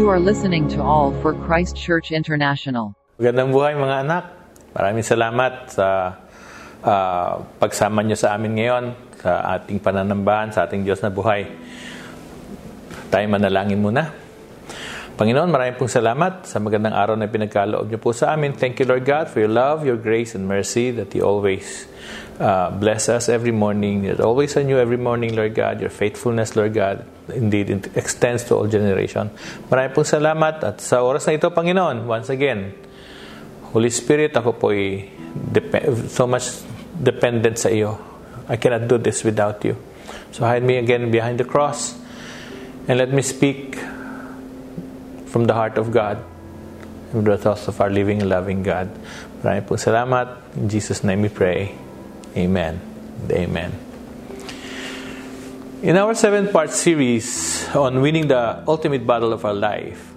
You are listening to All for Christ Church International. Magandang buhay mga anak. Maraming salamat sa ah, pagsama nyo sa amin ngayon sa ating pananambahan, sa ating Diyos na buhay. Tayo manalangin muna. Panginoon, maraming pong salamat sa magandang araw na pinagkaloob niyo po sa amin. Thank you, Lord God, for your love, your grace, and mercy that you always uh, bless us every morning. You're always anew every morning, Lord God. Your faithfulness, Lord God, indeed it extends to all generation. Maraming pong salamat at sa oras na ito, Panginoon, once again, Holy Spirit, ako po ay dep- so much dependent sa iyo. I cannot do this without you. So hide me again behind the cross and let me speak from the heart of God and the thoughts of our living and loving God. Maraming po salamat. In Jesus' name we pray. Amen. Amen. In our seven-part series on winning the ultimate battle of our life,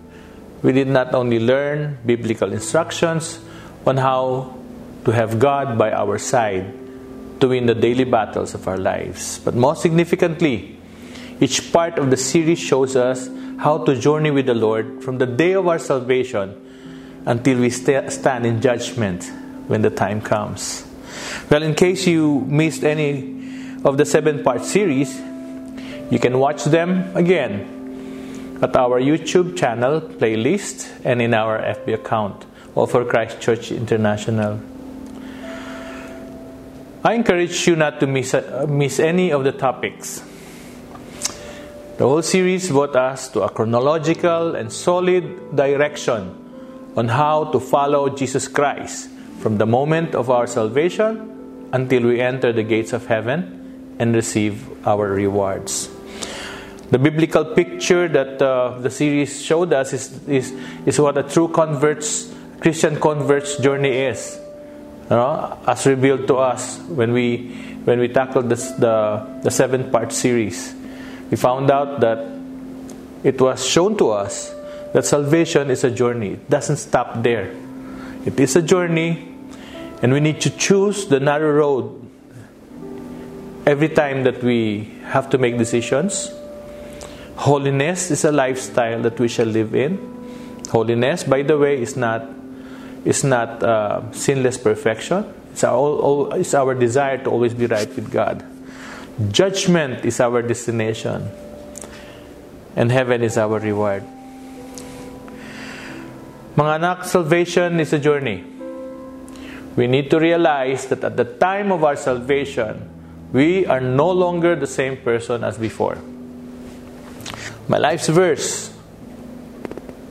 we did not only learn biblical instructions on how to have God by our side to win the daily battles of our lives, but most significantly, each part of the series shows us how to journey with the Lord from the day of our salvation until we sta- stand in judgment when the time comes. Well, in case you missed any of the seven part series, you can watch them again at our YouTube channel playlist and in our FB account, All for Christ Church International. I encourage you not to miss, uh, miss any of the topics. The whole series brought us to a chronological and solid direction on how to follow Jesus Christ from the moment of our salvation until we enter the gates of heaven and receive our rewards. The biblical picture that uh, the series showed us is, is, is what a true convert's, Christian convert's journey is. You know, as revealed to us when we, when we tackled this, the, the seven part series. We found out that it was shown to us that salvation is a journey. It doesn't stop there. It is a journey, and we need to choose the narrow road every time that we have to make decisions. Holiness is a lifestyle that we shall live in. Holiness, by the way, is not is not uh, sinless perfection. It's our, all, it's our desire to always be right with God. Judgment is our destination, and heaven is our reward. Mga anak, salvation is a journey. We need to realize that at the time of our salvation, we are no longer the same person as before. My life's verse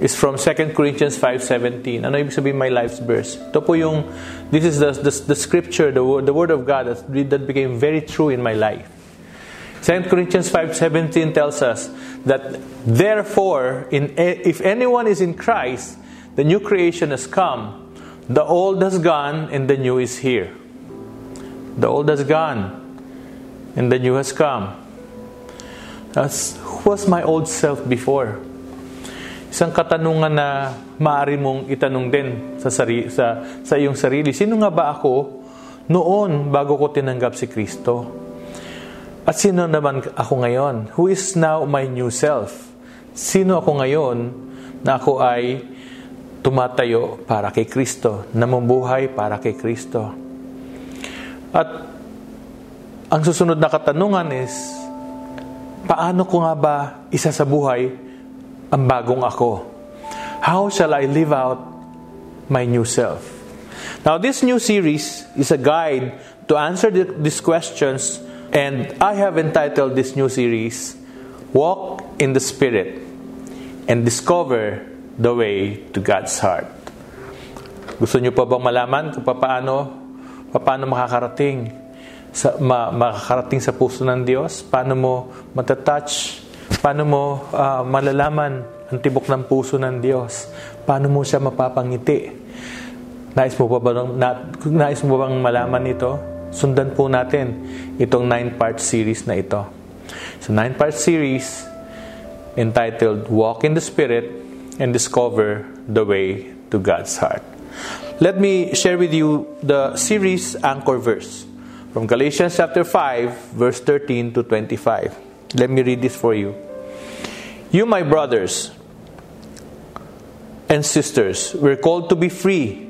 is from 2 Corinthians 5.17. Ano ibig sabihin my life's verse? Ito po yung, this is the, the, the scripture, the, word- the word of God that, that became very true in my life. 2 Corinthians 5:17 tells us that therefore in if anyone is in Christ the new creation has come the old has gone and the new is here. The old has gone and the new has come. That's, who was my old self before? Isang katanungan na maaari mong itanong din sa, sari, sa, sa iyong sarili. Sino nga ba ako noon bago ko tinanggap si Kristo? At sino naman ako ngayon? Who is now my new self? Sino ako ngayon na ako ay tumatayo para kay Kristo, namumuhay para kay Kristo? At ang susunod na katanungan is, paano ko nga ba isa sa buhay ang bagong ako? How shall I live out my new self? Now, this new series is a guide to answer the, these questions And I have entitled this new series, Walk in the Spirit and Discover the Way to God's Heart. Gusto niyo pa bang malaman kung paano, paano makakarating sa, ma, makakarating sa puso ng Diyos? Paano mo matatouch? Paano mo ah, malalaman ang tibok ng puso ng Diyos? Paano mo siya mapapangiti? Nais mo ba, na, nais mo ba bang malaman ito? Sundan po natin itong nine-part series na ito. So, nine-part series entitled Walk in the Spirit and Discover the Way to God's Heart. Let me share with you the series anchor verse from Galatians chapter 5, verse 13 to 25. Let me read this for you. You, my brothers, and sisters, we're called to be free.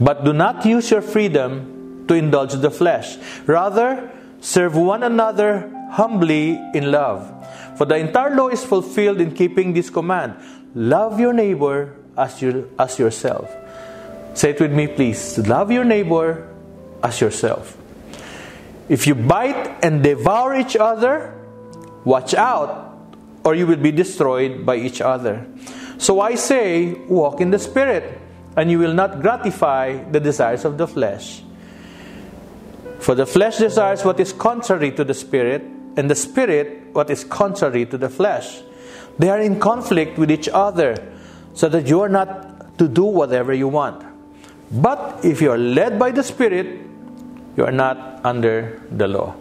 But do not use your freedom to indulge the flesh. Rather, serve one another humbly in love. For the entire law is fulfilled in keeping this command love your neighbor as, your, as yourself. Say it with me, please. Love your neighbor as yourself. If you bite and devour each other, watch out, or you will be destroyed by each other. So I say, walk in the Spirit, and you will not gratify the desires of the flesh. For the flesh desires what is contrary to the Spirit, and the Spirit what is contrary to the flesh. They are in conflict with each other, so that you are not to do whatever you want. But if you are led by the Spirit, you are not under the law.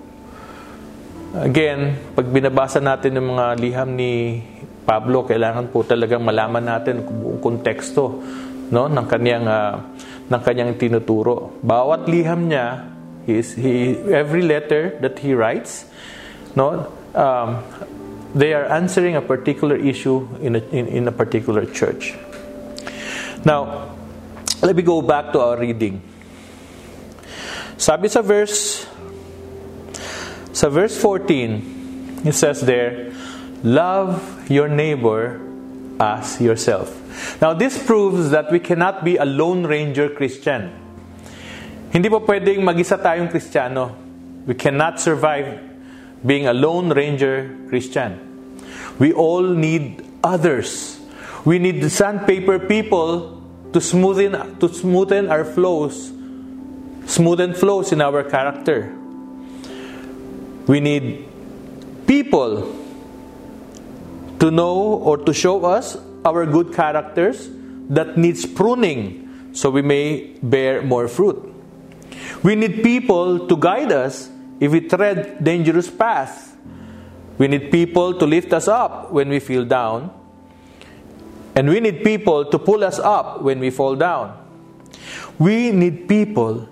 Again, pag binabasa natin yung mga liham ni Pablo, kailangan po talagang malaman natin buong konteksto no ng kanyang uh, ng kanyang tinuturo. Bawat liham niya, is he every letter that he writes, no, um, they are answering a particular issue in a, in, in a particular church. Now, let me go back to our reading. Sabi sa verse sa verse 14, it says there, love your neighbor as yourself. Now this proves that we cannot be a lone ranger Christian. Hindi po pwedeng mag-isa tayong Kristiyano. We cannot survive being a lone ranger Christian. We all need others. We need the sandpaper people to smoothen to smoothen our flows smoothen flows in our character. We need people to know or to show us our good characters that needs pruning so we may bear more fruit. We need people to guide us if we tread dangerous paths. We need people to lift us up when we feel down. And we need people to pull us up when we fall down. We need people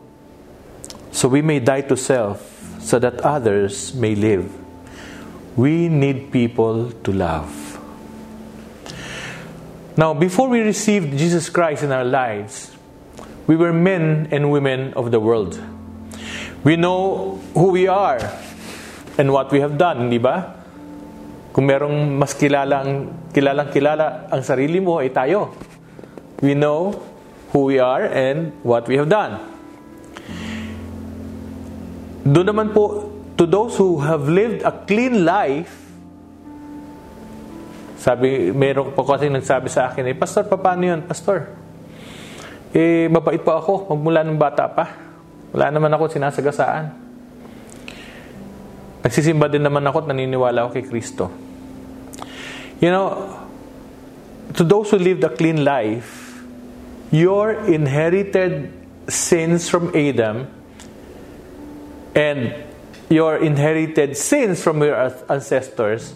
so we may die to self so that others may live. We need people to love. Now, before we received Jesus Christ in our lives, we were men and women of the world. We know who we are and what we have done, di ba? Kung merong mas kilalang, kilalang kilala ang sarili mo, ay tayo. We know who we are and what we have done. Doon naman po, to those who have lived a clean life, sabi, meron po kasi nagsabi sa akin, eh, Pastor, paano yun? Pastor, eh, mabait pa ako, magmula ng bata pa. Wala naman ako sinasagasaan. Nagsisimba din naman ako at naniniwala ako kay Kristo. You know, to those who lived a clean life, your inherited sins from Adam and your inherited sins from your ancestors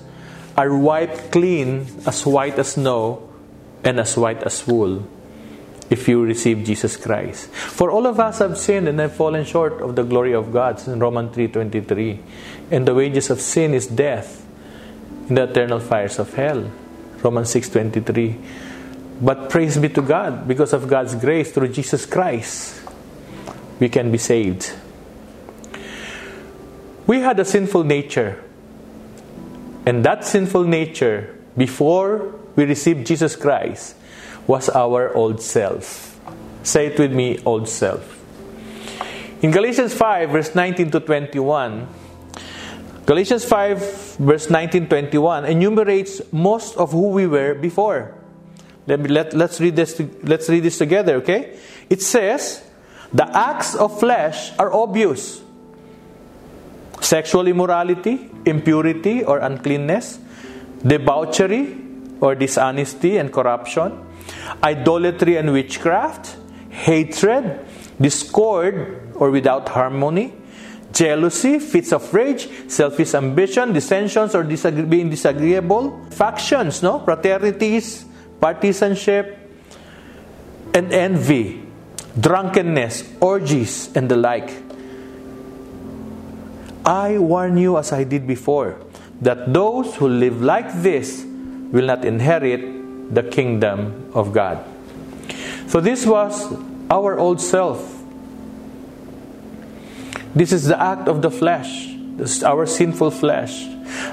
are wiped clean as white as snow and as white as wool if you receive Jesus Christ. For all of us have sinned and have fallen short of the glory of God in Romans 3:23. And the wages of sin is death in the eternal fires of hell. Romans 6:23. But praise be to God because of God's grace through Jesus Christ we can be saved. We had a sinful nature. And that sinful nature, before we received Jesus Christ, was our old self. Say it with me, old self. In Galatians 5, verse 19 to 21, Galatians 5, verse 19 21 enumerates most of who we were before. Let me, let, let's, read this, let's read this together, okay? It says, The acts of flesh are obvious sexual immorality, impurity or uncleanness, debauchery or dishonesty and corruption, idolatry and witchcraft, hatred, discord or without harmony, jealousy, fits of rage, selfish ambition, dissensions or disagree- being disagreeable, factions, no, fraternities, partisanship, and envy, drunkenness, orgies, and the like. I warn you, as I did before, that those who live like this will not inherit the kingdom of God. So this was our old self. This is the act of the flesh. This is our sinful flesh.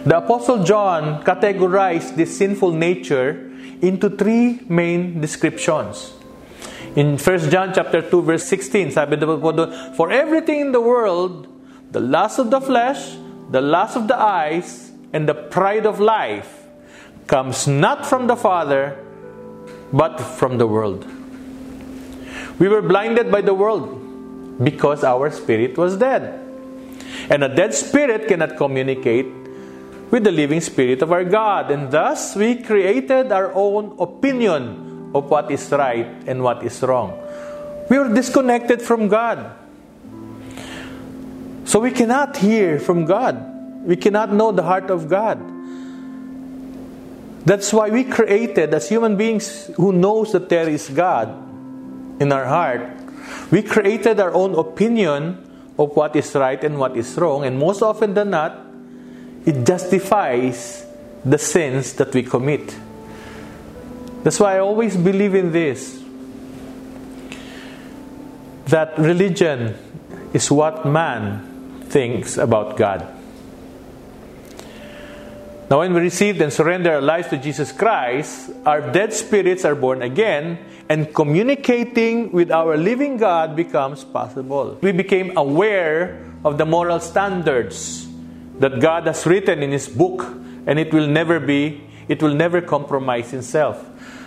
The Apostle John categorized this sinful nature into three main descriptions. In 1 John chapter 2 verse 16, sabi For everything in the world, the lust of the flesh, the lust of the eyes, and the pride of life comes not from the Father, but from the world. We were blinded by the world because our spirit was dead. And a dead spirit cannot communicate with the living spirit of our God. And thus, we created our own opinion of what is right and what is wrong. We are disconnected from God. So we cannot hear from God. We cannot know the heart of God. That's why we created as human beings who knows that there is God in our heart. We created our own opinion of what is right and what is wrong, and most often than not, it justifies the sins that we commit. That's why I always believe in this that religion is what man thinks about God. Now, when we receive and surrender our lives to Jesus Christ, our dead spirits are born again, and communicating with our living God becomes possible. We became aware of the moral standards that God has written in His book and it will never be, it will never compromise Himself.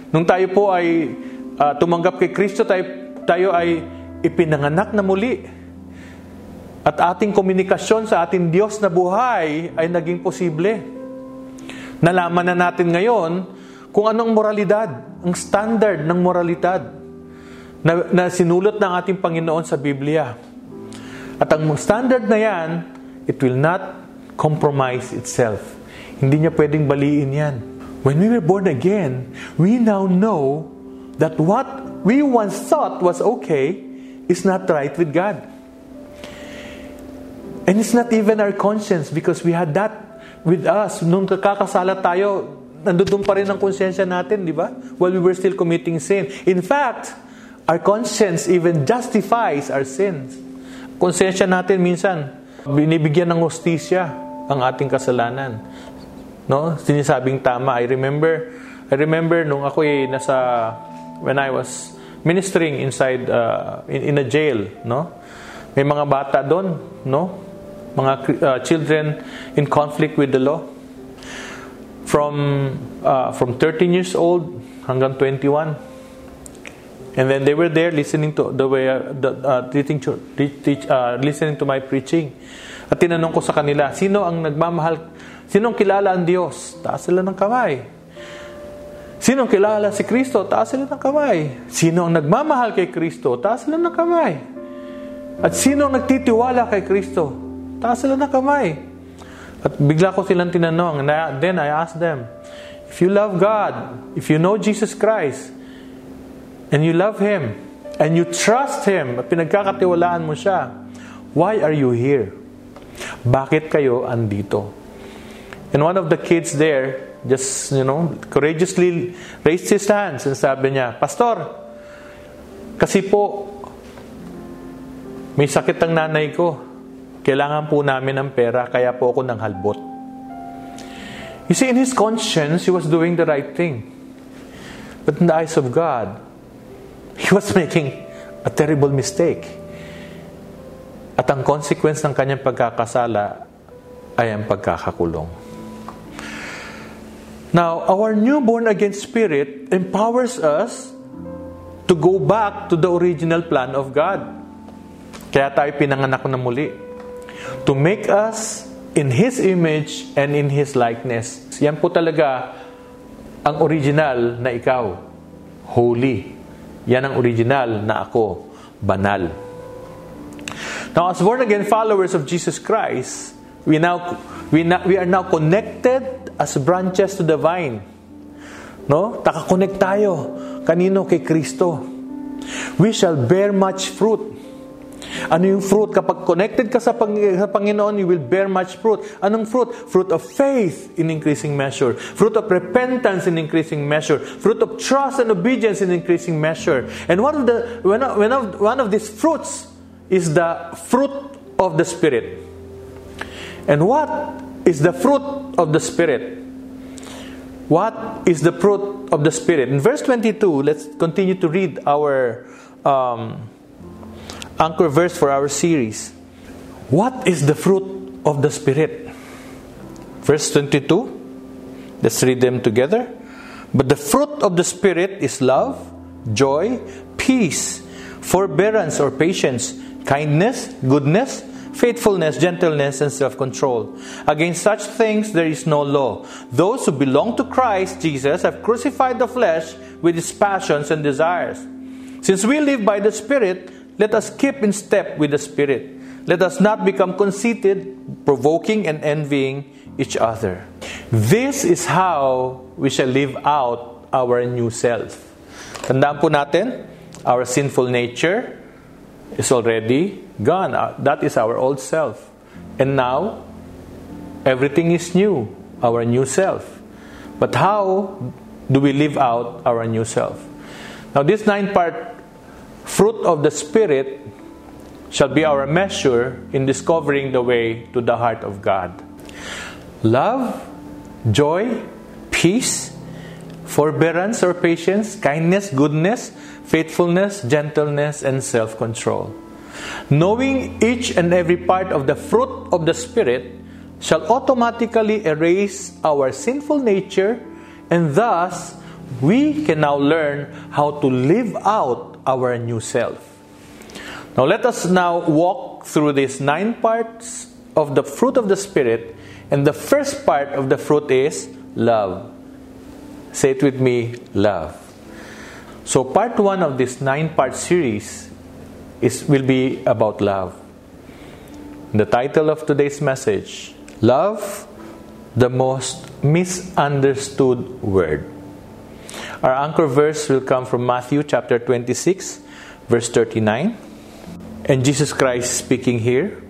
Nung tayo po ay uh, tumanggap kay Kristo, tayo, tayo ay ipinanganak na muli. At ating komunikasyon sa ating Diyos na buhay ay naging posible. Nalaman na natin ngayon kung anong moralidad, ang standard ng moralidad na, na sinulot ng ating Panginoon sa Biblia. At ang standard na yan, it will not compromise itself. Hindi niya pwedeng baliin yan. When we were born again, we now know that what we once thought was okay is not right with God. And it's not even our conscience because we had that with us. Nung kakasala tayo, nandun pa rin ang konsensya natin, di ba? While we were still committing sin. In fact, our conscience even justifies our sins. Konsensya natin minsan, binibigyan ng hostisya ang ating kasalanan. No? Sinisabing tama. I remember I remember nung ako ay nasa when I was ministering inside uh, in, in a jail, no? May mga bata doon, no? Mga uh, children in conflict with the law. From uh, from 13 years old hanggang 21. And then they were there listening to the way uh, the, uh, teaching, teach, uh, listening to my preaching. At tinanong ko sa kanila, sino ang nagmamahal, sino ang kilala ang Diyos? Taas sila ng kamay. Sino ang kilala si Kristo? Taas sila ng kamay. Sino ang nagmamahal kay Kristo? Taas sila ng kamay. At sino ang nagtitiwala kay Kristo? Taas sila ng kamay. At bigla ko silang tinanong, and then I asked them, if you love God, if you know Jesus Christ, and you love Him, and you trust Him, at pinagkakatiwalaan mo siya, why are you here? Bakit kayo andito? And one of the kids there just, you know, courageously raised his hands and sabi niya, Pastor, kasi po, may sakit ang nanay ko. Kailangan po namin ng pera, kaya po ako ng halbot. You see, in his conscience, he was doing the right thing. But in the eyes of God, he was making a terrible mistake. At ang consequence ng kanyang pagkakasala ay ang pagkakakulong. Now, our new born again spirit empowers us to go back to the original plan of God. Kaya tayo pinanganak na muli. To make us in His image and in His likeness. Yan po talaga ang original na ikaw. Holy. Yan ang original na ako. Banal. Now, as born again followers of Jesus Christ, we now we, na, we are now connected as branches to the vine. No? Taka-connect tayo kanino kay Kristo. We shall bear much fruit. Ano yung fruit? Kapag connected ka sa, Pang- sa Panginoon, you will bear much fruit. Anong fruit? Fruit of faith in increasing measure. Fruit of repentance in increasing measure. Fruit of trust and obedience in increasing measure. And one of the of, one of, one of these fruits is the fruit of the Spirit. And what is the fruit of the Spirit? What is the fruit of the Spirit? In verse 22, let's continue to read our um, anchor verse for our series. What is the fruit of the Spirit? Verse 22. Let's read them together. But the fruit of the Spirit is love, joy, peace, forbearance or patience, kindness, goodness, faithfulness, gentleness, and self control. Against such things there is no law. Those who belong to Christ Jesus have crucified the flesh with its passions and desires. Since we live by the Spirit, let us keep in step with the Spirit. Let us not become conceited, provoking, and envying each other. This is how we shall live out our new self. Tandaan po natin, our sinful nature is already gone. Uh, That is our old self. And now, everything is new, our new self. But how do we live out our new self? Now, this nine part fruit of the Spirit shall be our measure in discovering the way to the heart of God. Love, joy, peace, forbearance or patience, kindness, goodness, faithfulness, gentleness, and self control. Knowing each and every part of the fruit of the Spirit shall automatically erase our sinful nature, and thus we can now learn how to live out our new self. Now, let us now walk through these nine parts of the fruit of the Spirit, and the first part of the fruit is love. Say it with me love. So, part one of this nine part series is, will be about love. The title of today's message Love, the most misunderstood word. Our anchor verse will come from Matthew chapter 26, verse 39. And Jesus Christ speaking here,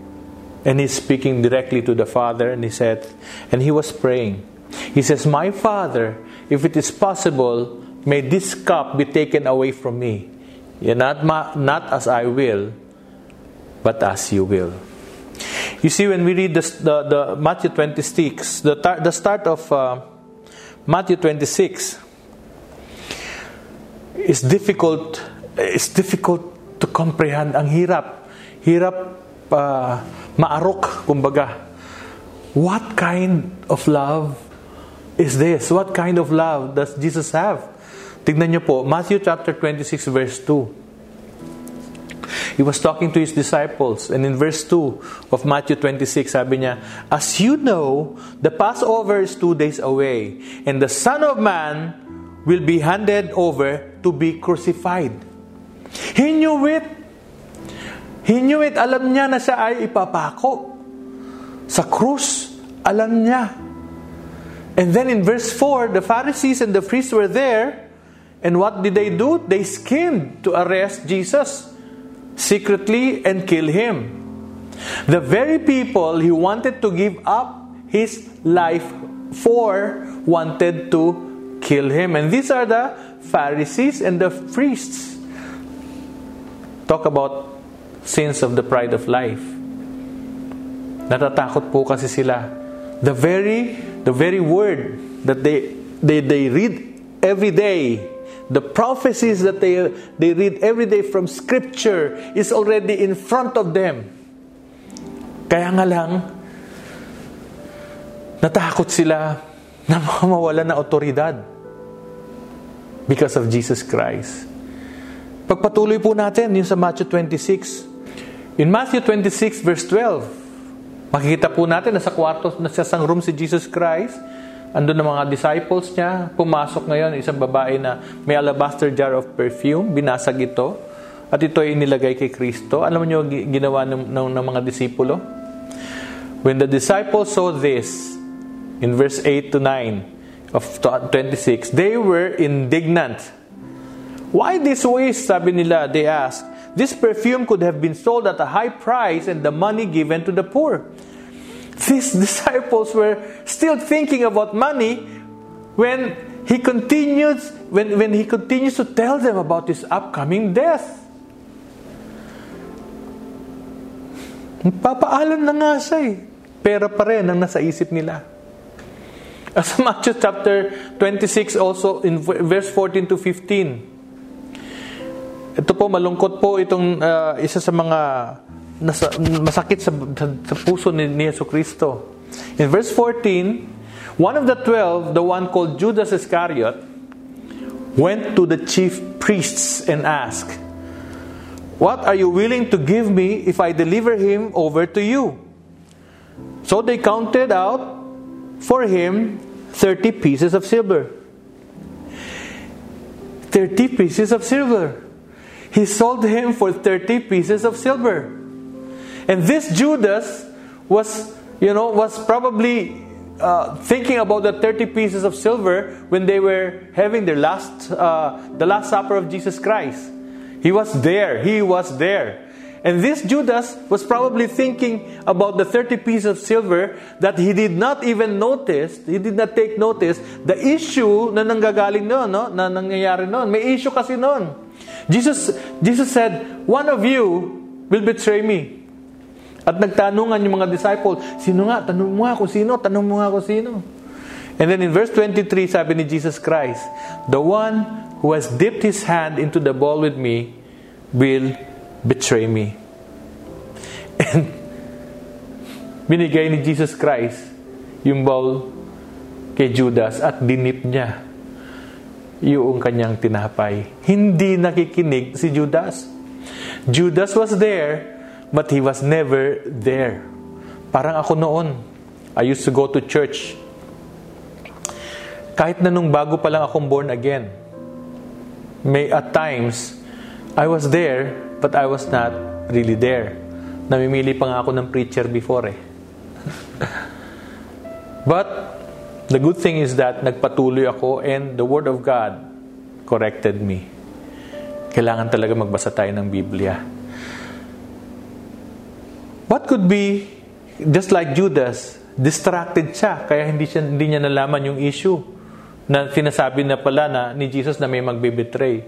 and he's speaking directly to the Father, and he said, and he was praying. He says, My Father, if it is possible, may this cup be taken away from me. Not, not as I will, but as you will. You see, when we read the, the, the Matthew 26, the, the start of uh, Matthew 26 is difficult. It's difficult to comprehend. Ang hirap. Hirap uh, maarok, kumbaga. What kind of love is this? What kind of love does Jesus have? Tignan niyo po, Matthew chapter 26 verse 2. He was talking to his disciples and in verse 2 of Matthew 26 sabi niya, As you know, the Passover is two days away and the Son of Man will be handed over to be crucified. He knew it. He knew it. Alam niya na siya ay ipapako. Sa krus, alam niya. And then in verse 4, the Pharisees and the priests were there. And what did they do? They schemed to arrest Jesus secretly and kill him. The very people he wanted to give up his life for wanted to kill him. And these are the Pharisees and the priests. Talk about sins of the pride of life. Natatakot po kasi sila. The very the very word that they they, they read every day the prophecies that they, they read every day from Scripture is already in front of them. Kaya nga lang, natakot sila na mawala na otoridad because of Jesus Christ. Pagpatuloy po natin yung sa Matthew 26. In Matthew 26 verse 12, makikita po natin na sa kwarto, na sa room si Jesus Christ, andun ng mga disciples niya, pumasok ngayon, isang babae na may alabaster jar of perfume, binasag ito, at ito ay inilagay kay Kristo. Alam niyo ginawa ng, ng, ng mga disipulo? When the disciples saw this, in verse 8 to 9 of 26, they were indignant. Why this waste? Sabi nila, they asked. this perfume could have been sold at a high price and the money given to the poor. These disciples were still thinking about money when he continues when, when he continues to tell them about his upcoming death. Papaalam na nga siya eh. Pera pa rin ang nasa isip nila. As Matthew chapter 26 also in verse 14 to 15. Ito po malungkot po itong uh, isa sa mga nasa, masakit sa, sa, sa puso ni, ni Yesu Kristo. In verse 14, one of the twelve, the one called Judas Iscariot, went to the chief priests and asked, What are you willing to give me if I deliver him over to you? So they counted out for him 30 pieces of silver. 30 pieces of silver. He sold him for 30 pieces of silver. And this Judas was, you know, was probably uh, thinking about the 30 pieces of silver when they were having their last, uh, the last supper of Jesus Christ. He was there. He was there. And this Judas was probably thinking about the 30 pieces of silver that he did not even notice, he did not take notice, the issue na nanggagaling noon, no? na nangyayari noon. May issue kasi noon. Jesus, Jesus said, one of you will betray me. At nagtanungan yung mga disciple, sino nga? Tanong mo nga kung sino. Tanong mo nga kung sino. And then in verse 23, sabi ni Jesus Christ, the one who has dipped his hand into the bowl with me will betray me. And binigay ni Jesus Christ yung bowl kay Judas at dinip niya yung kanyang tinapay. Hindi nakikinig si Judas. Judas was there, but he was never there. Parang ako noon. I used to go to church. Kahit na nung bago pa lang akong born again, may at times, I was there, but I was not really there. Namimili pa nga ako ng preacher before eh. but, the good thing is that nagpatuloy ako and the Word of God corrected me. Kailangan talaga magbasa tayo ng Biblia. What could be, just like Judas, distracted siya, kaya hindi, siya, hindi niya nalaman yung issue na sinasabi na pala na ni Jesus na may magbibetray.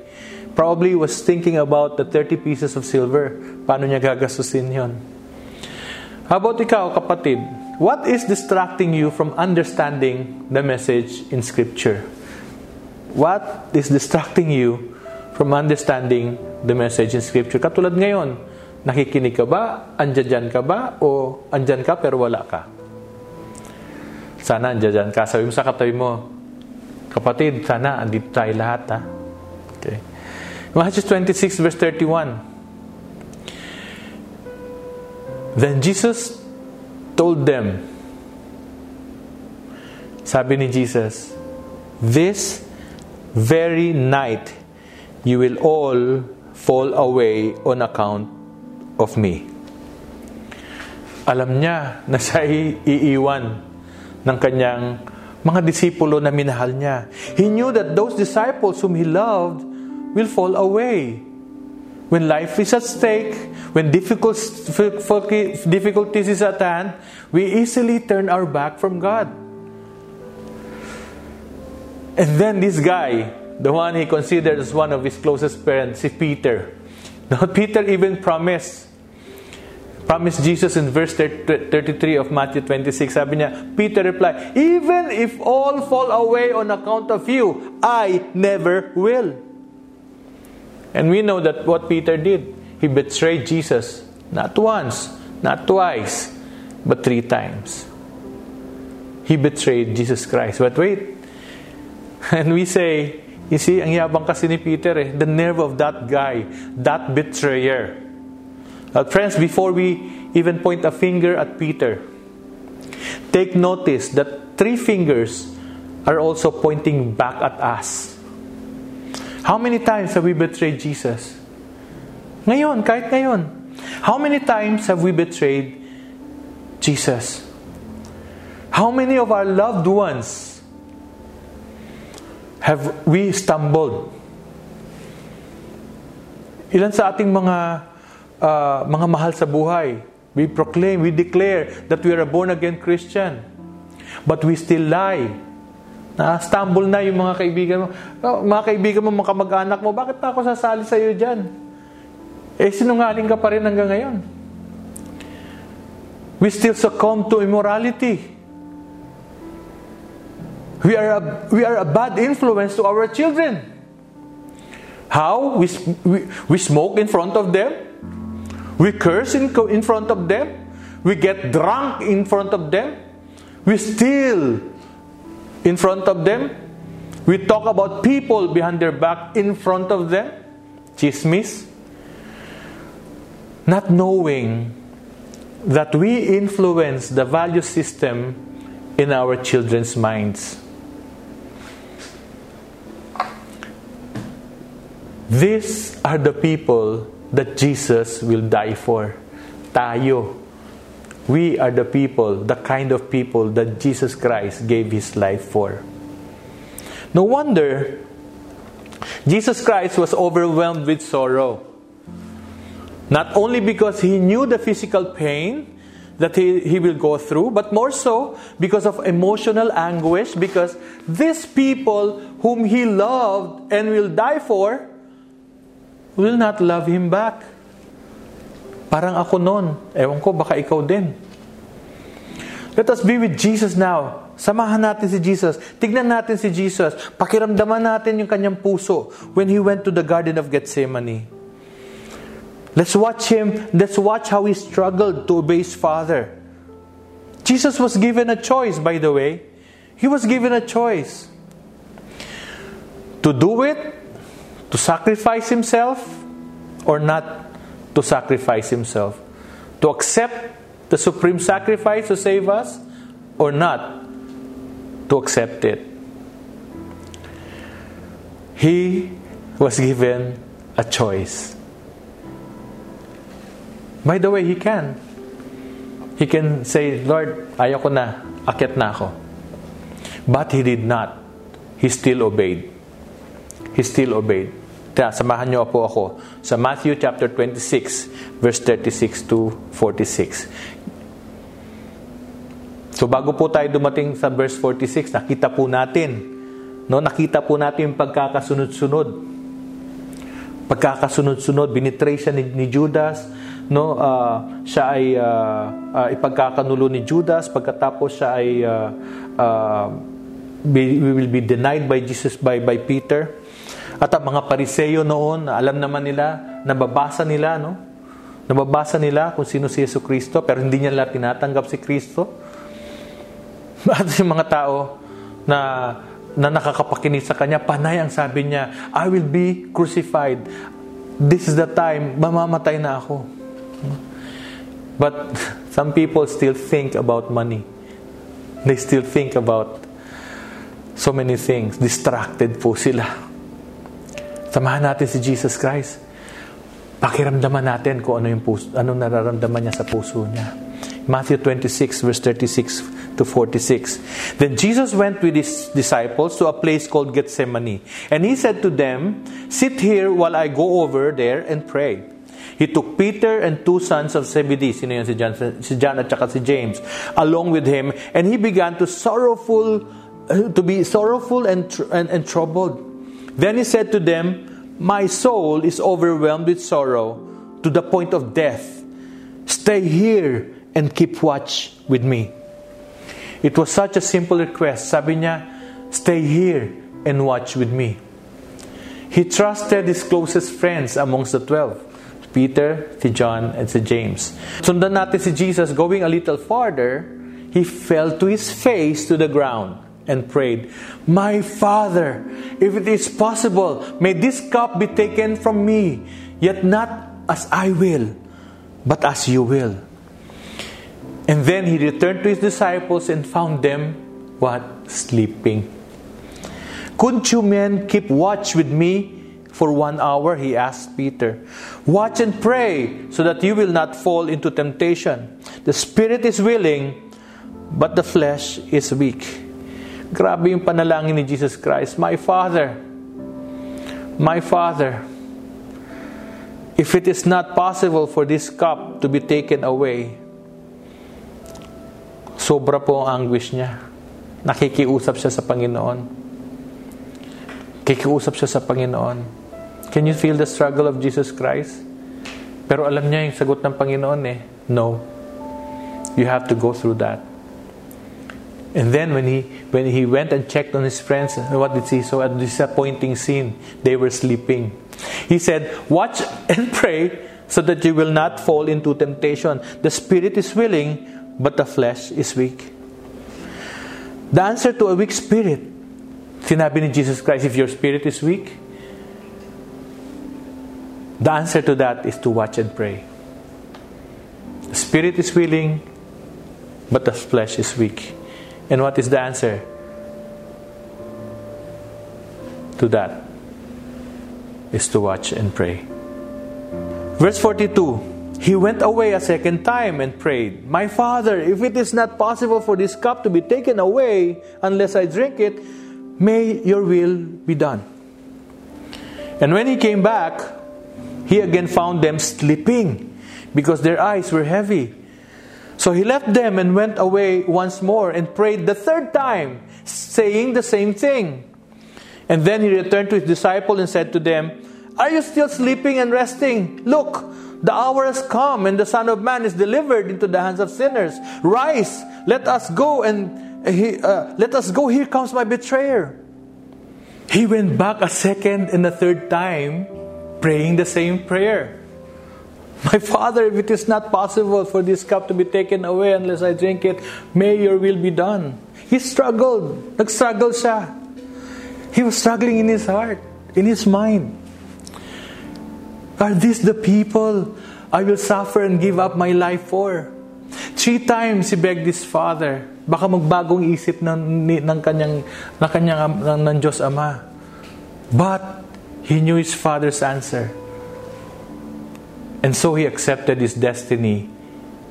Probably was thinking about the 30 pieces of silver. Paano niya gagastusin yon? About ikaw, kapatid? What is distracting you from understanding the message in Scripture? What is distracting you from understanding the message in Scripture? Katulad ngayon, nakikinig ka ba? Andyan ka ba? O andyan ka pero wala ka? Sana andyan ka. Sabi mo sa katabi mo, Kapatid, sana andito tayo lahat ha. Okay. Matthew 26 verse 31. Then Jesus told them, sabi ni Jesus, This very night you will all fall away on account of me. Alam niya na siya iiwan ng kanyang mga disipulo na minahal niya. He knew that those disciples whom he loved will fall away. When life is at stake, when difficulties is at hand, we easily turn our back from God. And then this guy, the one he considered as one of his closest parents, si Peter. Now, Peter even promised promised Jesus in verse 33 of Matthew 26. Sabi niya, Peter replied, Even if all fall away on account of you, I never will. And we know that what Peter did, he betrayed Jesus not once, not twice, but three times. He betrayed Jesus Christ. But wait, and we say, you see, ang yabang kasi ni Peter eh, the nerve of that guy, that betrayer. Uh, friends, before we even point a finger at Peter, take notice that three fingers are also pointing back at us. How many times have we betrayed Jesus? Ngayon, kahit ngayon. How many times have we betrayed Jesus? How many of our loved ones have we stumbled Ilan sa ating mga uh, mga mahal sa buhay, we proclaim, we declare that we are a born again Christian. But we still lie. Na-stumble na yung mga kaibigan mo. Oh, mga kaibigan mo, mga kamag-anak mo, bakit pa ako sasali sa iyo dyan? Eh, sinungaling ka pa rin hanggang ngayon. We still succumb to immorality. We are a, we are a bad influence to our children. How? We, we, we smoke in front of them. We curse in, in front of them. We get drunk in front of them. We steal in front of them. We talk about people behind their back in front of them. Chismis. Not knowing that we influence the value system in our children's minds. These are the people that Jesus will die for. Tayo. We are the people, the kind of people that Jesus Christ gave his life for. No wonder Jesus Christ was overwhelmed with sorrow. Not only because he knew the physical pain that he, he will go through, but more so because of emotional anguish, because these people whom he loved and will die for will not love him back. Parang ako noon. Ewan ko, baka ikaw din. Let us be with Jesus now. Samahan natin si Jesus. Tignan natin si Jesus. Pakiramdaman natin yung kanyang puso when he went to the Garden of Gethsemane. Let's watch him. Let's watch how he struggled to obey his Father. Jesus was given a choice, by the way. He was given a choice to do it, to sacrifice himself, or not to sacrifice himself. To accept the supreme sacrifice to save us, or not to accept it. He was given a choice. By the way, he can. He can say, Lord, ayoko na, akit na ako. But he did not. He still obeyed. He still obeyed. Kaya samahan niyo po ako sa Matthew chapter 26, verse 36 to 46. So bago po tayo dumating sa verse 46, nakita po natin, no, nakita po natin yung pagkakasunod-sunod. Pagkakasunod-sunod, binitray siya ni, ni Judas, no uh, siya ay uh, uh, ipagkakanulo ni Judas pagkatapos siya ay uh, uh, be, will be denied by Jesus by by Peter at ang mga pariseyo noon alam naman nila nababasa nila no nababasa nila kung sino si Yesu Kristo pero hindi nila tinatanggap si Kristo at yung mga tao na na nakakapakinig sa kanya panay ang sabi niya I will be crucified this is the time mamamatay na ako But some people still think about money. They still think about so many things. Distracted po sila. Samahan natin si Jesus Christ. Pakiramdaman natin kung ano yung puso, ano nararamdaman niya sa puso niya. Matthew 26 verse 36 to 46. Then Jesus went with his disciples to a place called Gethsemane. And he said to them, Sit here while I go over there and pray. He took Peter and two sons of Zebedee, sino yun si John, si John at saka si James, along with him, and he began to sorrowful, uh, to be sorrowful and, and, and troubled. Then he said to them, My soul is overwhelmed with sorrow to the point of death. Stay here and keep watch with me. It was such a simple request. Sabi niya, stay here and watch with me. He trusted his closest friends amongst the twelve. Peter, si John, and si James. Sundan natin si Jesus going a little farther, he fell to his face to the ground and prayed, My Father, if it is possible, may this cup be taken from me, yet not as I will, but as you will. And then he returned to his disciples and found them, what? Sleeping. Couldn't you men keep watch with me for one hour, he asked Peter. Watch and pray so that you will not fall into temptation. The spirit is willing, but the flesh is weak. Grabe yung panalangin ni Jesus Christ. My Father, my Father, if it is not possible for this cup to be taken away, sobra po ang anguish niya. Nakikiusap siya sa Panginoon. Kikiusap siya sa Panginoon. Can you feel the struggle of Jesus Christ? Pero alam niya yung sagot ng Panginoon eh, no. You have to go through that. And then when he when he went and checked on his friends, what did he saw? So a disappointing scene. They were sleeping. He said, "Watch and pray so that you will not fall into temptation. The spirit is willing, but the flesh is weak." The answer to a weak spirit, sinabi ni Jesus Christ, if your spirit is weak, the answer to that is to watch and pray. The spirit is willing, but the flesh is weak. And what is the answer to that? Is to watch and pray. Verse 42 He went away a second time and prayed, My father, if it is not possible for this cup to be taken away unless I drink it, may your will be done. And when he came back, he again found them sleeping because their eyes were heavy. So he left them and went away once more and prayed the third time, saying the same thing. And then he returned to his disciple and said to them, Are you still sleeping and resting? Look, the hour has come, and the Son of Man is delivered into the hands of sinners. Rise, let us go, and he, uh, let us go. Here comes my betrayer. He went back a second and a third time, praying the same prayer. My Father, if it is not possible for this cup to be taken away unless I drink it, may your will be done. He struggled. Nag-struggle siya. He was struggling in his heart, in his mind. Are these the people I will suffer and give up my life for? Three times he begged his father. Baka magbagong isip ng, ng kanyang, ng kanyang ng, ng Diyos Ama. But he knew his father's answer. And so he accepted his destiny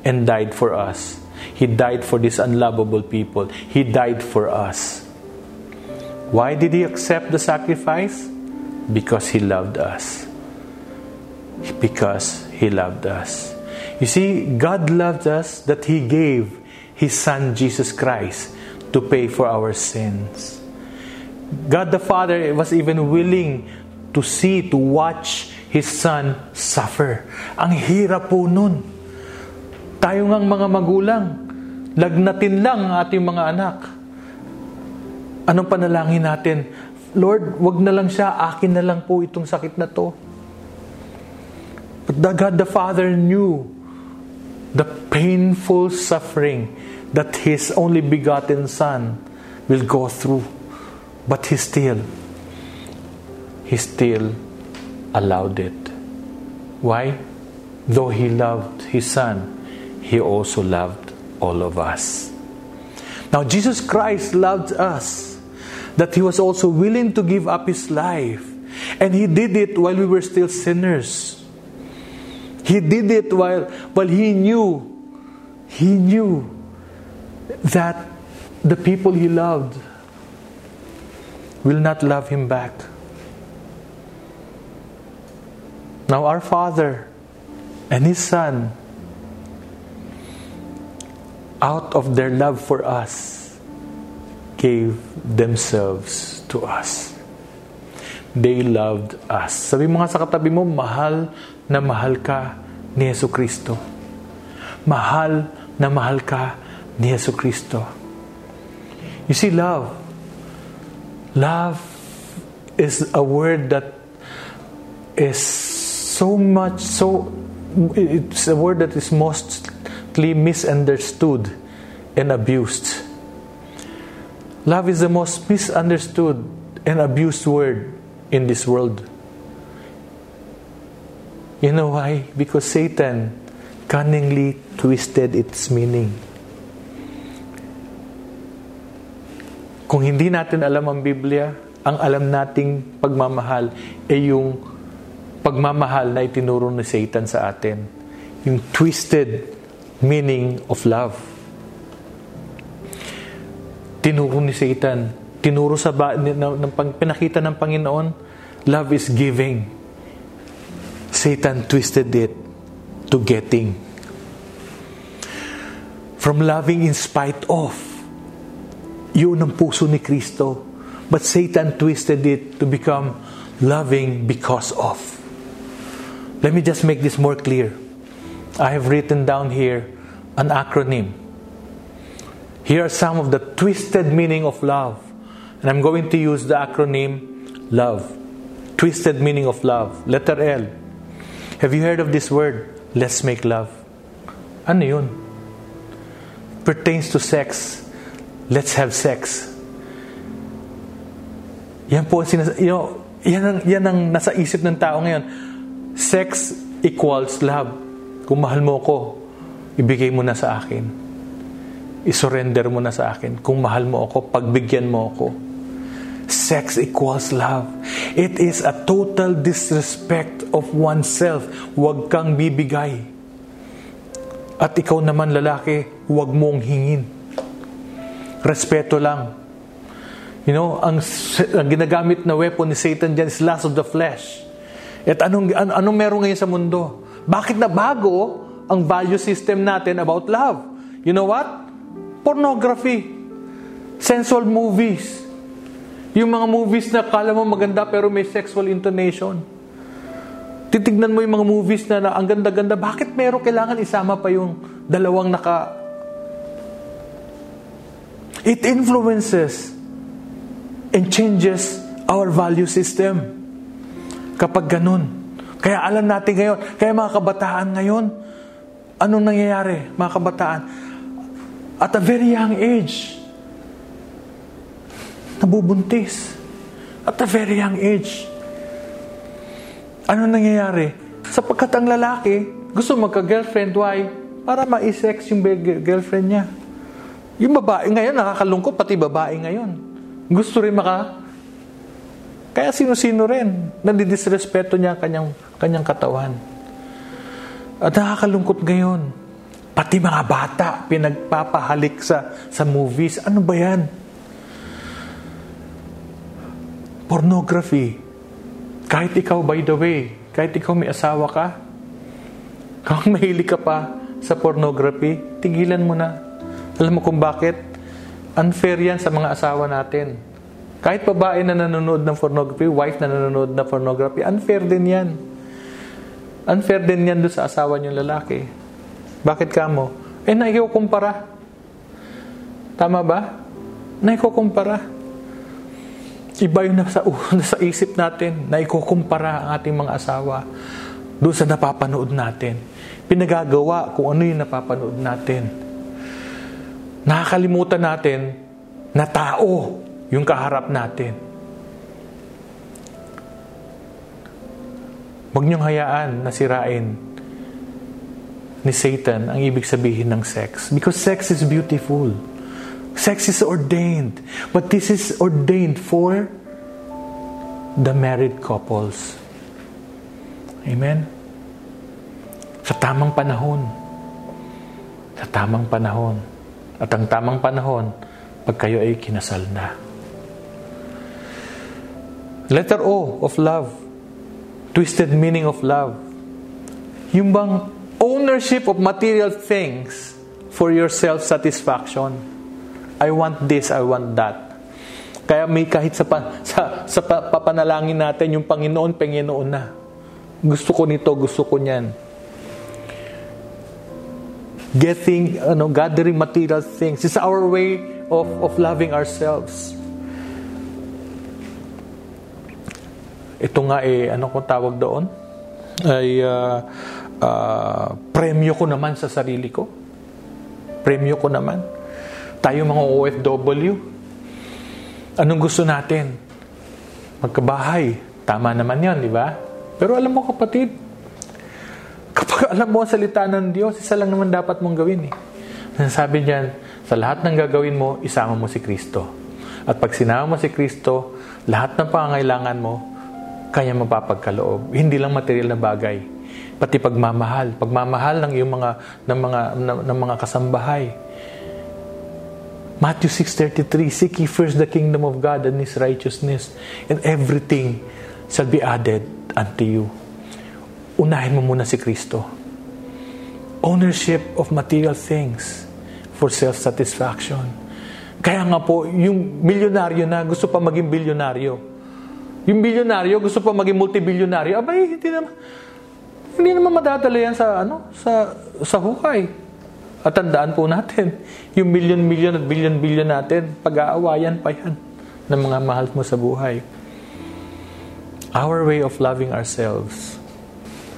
and died for us. He died for these unlovable people. He died for us. Why did he accept the sacrifice? Because he loved us. Because he loved us. You see, God loved us that he gave his son Jesus Christ to pay for our sins. God the Father was even willing to see, to watch His Son suffer. Ang hirap po nun. Tayo ngang mga magulang, lagnatin lang ang ating mga anak. Anong panalangin natin? Lord, wag na lang siya, akin na lang po itong sakit na to. But the God the Father knew the painful suffering that His only begotten Son will go through. But He still, He still allowed it. Why? Though He loved His Son, He also loved all of us. Now, Jesus Christ loved us, that He was also willing to give up His life. And He did it while we were still sinners. He did it while, while He knew, He knew that the people He loved will not love Him back. Now, our Father and His Son, out of their love for us, gave themselves to us. They loved us. Sabi mga sa katabi mo, mahal na mahal ka ni Yesu Kristo. Mahal na mahal ka ni Yesu Kristo. You see, love. Love is a word that is so much, so, it's a word that is mostly misunderstood and abused. Love is the most misunderstood and abused word in this world. You know why? Because Satan cunningly twisted its meaning. Kung hindi natin alam ang Biblia, ang alam nating pagmamahal ay yung pagmamahal na itinuro ni Satan sa atin. Yung twisted meaning of love. Tinuro ni Satan, tinuro sa ba, ng, pinakita ng Panginoon, love is giving. Satan twisted it to getting. From loving in spite of. Yun ang puso ni Kristo. But Satan twisted it to become loving because of. Let me just make this more clear. I have written down here an acronym. Here are some of the twisted meaning of love. And I'm going to use the acronym LOVE. Twisted meaning of love. Letter L. Have you heard of this word? Let's make love. Ano yun? Pertains to sex. Let's have sex. Yan po, sinas- you know, yan, ang, yan ang nasa isip ng tao ngayon. Sex equals love. Kung mahal mo ko, ibigay mo na sa akin. Isurrender mo na sa akin. Kung mahal mo ako, pagbigyan mo ako. Sex equals love. It is a total disrespect of oneself. Huwag kang bibigay. At ikaw naman lalaki, huwag mong hingin. Respeto lang. You know, ang, ang ginagamit na weapon ni Satan dyan is lust of the flesh. At anong, an, anong meron ngayon sa mundo? Bakit na bago ang value system natin about love? You know what? Pornography. Sensual movies. Yung mga movies na kala mo maganda pero may sexual intonation. Titignan mo yung mga movies na, na ang ganda-ganda. Bakit meron kailangan isama pa yung dalawang naka... It influences and changes our value system. Kapag ganun. Kaya alam natin ngayon, kaya mga kabataan ngayon, anong nangyayari, mga kabataan? At a very young age, nabubuntis. At a very young age. Ano nangyayari? Sapagkat ang lalaki, gusto magka-girlfriend, why? Para ma-sex yung girlfriend niya. Yung babae ngayon, nakakalungkot, pati babae ngayon. Gusto rin maka... Kaya sino-sino rin, nandidisrespeto niya kanyang, kanyang katawan. At nakakalungkot ngayon, pati mga bata, pinagpapahalik sa, sa movies. Ano ba yan? Pornography. Kahit ikaw, by the way, kahit ikaw may asawa ka, kung mahilig ka pa sa pornography, tigilan mo na. Alam mo kung bakit? Unfair yan sa mga asawa natin. Kahit babae na nanonood ng pornography, wife na nanonood ng pornography, unfair din yan. Unfair din yan doon sa asawa niyong lalaki. Bakit ka mo? Eh, naikukumpara. Tama ba? Naikukumpara. Iba yung nasa, uh, nasa isip natin na ikukumpara ang ating mga asawa doon sa napapanood natin. Pinagagawa kung ano yung napapanood natin. Nakakalimutan natin na tao yung kaharap natin. Huwag niyong hayaan na sirain ni Satan ang ibig sabihin ng sex. Because sex is beautiful. Sex is ordained. But this is ordained for the married couples. Amen? Sa tamang panahon. Sa tamang panahon. At ang tamang panahon, pag kayo ay kinasal na. Letter O of love. Twisted meaning of love. Yung bang ownership of material things for your self-satisfaction. I want this, I want that. Kaya may kahit sa, pa, sa, sa papanalangin natin, yung Panginoon, Panginoon na. Gusto ko nito, gusto ko niyan. Getting, ano, gathering material things is our way of, of loving ourselves. Ito nga eh, ano kung tawag doon? Ay, uh, uh, premyo ko naman sa sarili ko. Premyo ko naman. Tayo mga OFW, anong gusto natin? Magkabahay. Tama naman yan, di ba? Pero alam mo kapatid, kapag alam mo ang salita ng Diyos, isa lang naman dapat mong gawin eh. Sabi niyan, sa lahat ng gagawin mo, isama mo si Kristo. At pag sinama mo si Kristo, lahat ng pangangailangan mo, kanya mapapagkaloob. Hindi lang material na bagay, pati pagmamahal, pagmamahal ng iyong mga ng mga ng, ng mga kasambahay. Matthew 6:33 Seek ye first the kingdom of God and his righteousness and everything shall be added unto you. unahin mo muna si Kristo. Ownership of material things for self-satisfaction. Kaya nga po, yung milyonaryo na gusto pa maging bilyonaryo. Yung bilyonaryo gusto pa maging multibilyonaryo. Abay, hindi naman, hindi naman madadala yan sa, ano, sa, sa hukay. At tandaan po natin, yung milyon-milyon at bilyon-bilyon natin, pag-aawayan pa yan ng mga mahal mo sa buhay. Our way of loving ourselves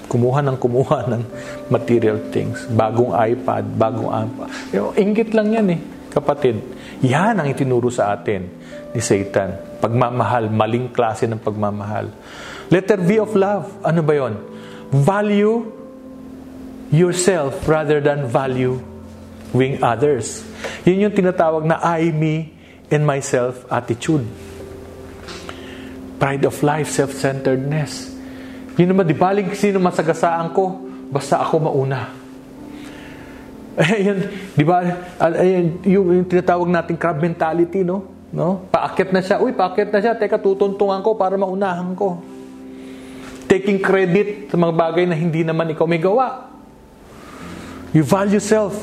kumuha ng kumuha ng material things. Bagong iPad, bagong iPad. Yung inggit lang yan eh, kapatid. Yan ang itinuro sa atin ni Satan. Pagmamahal, maling klase ng pagmamahal. Letter V of love, ano ba yon? Value yourself rather than value wing others. Yun yung tinatawag na I, me, and myself attitude. Pride of life, self-centeredness. Yun naman, di baling sino masagasaan ko, basta ako mauna. Ayan, di ba? Ayan, yung, yung tinatawag natin crab mentality, no? No? Paakit na siya. Uy, paakit na siya. Teka, tutuntungan ko para maunahan ko. Taking credit sa mga bagay na hindi naman ikaw may gawa. You value self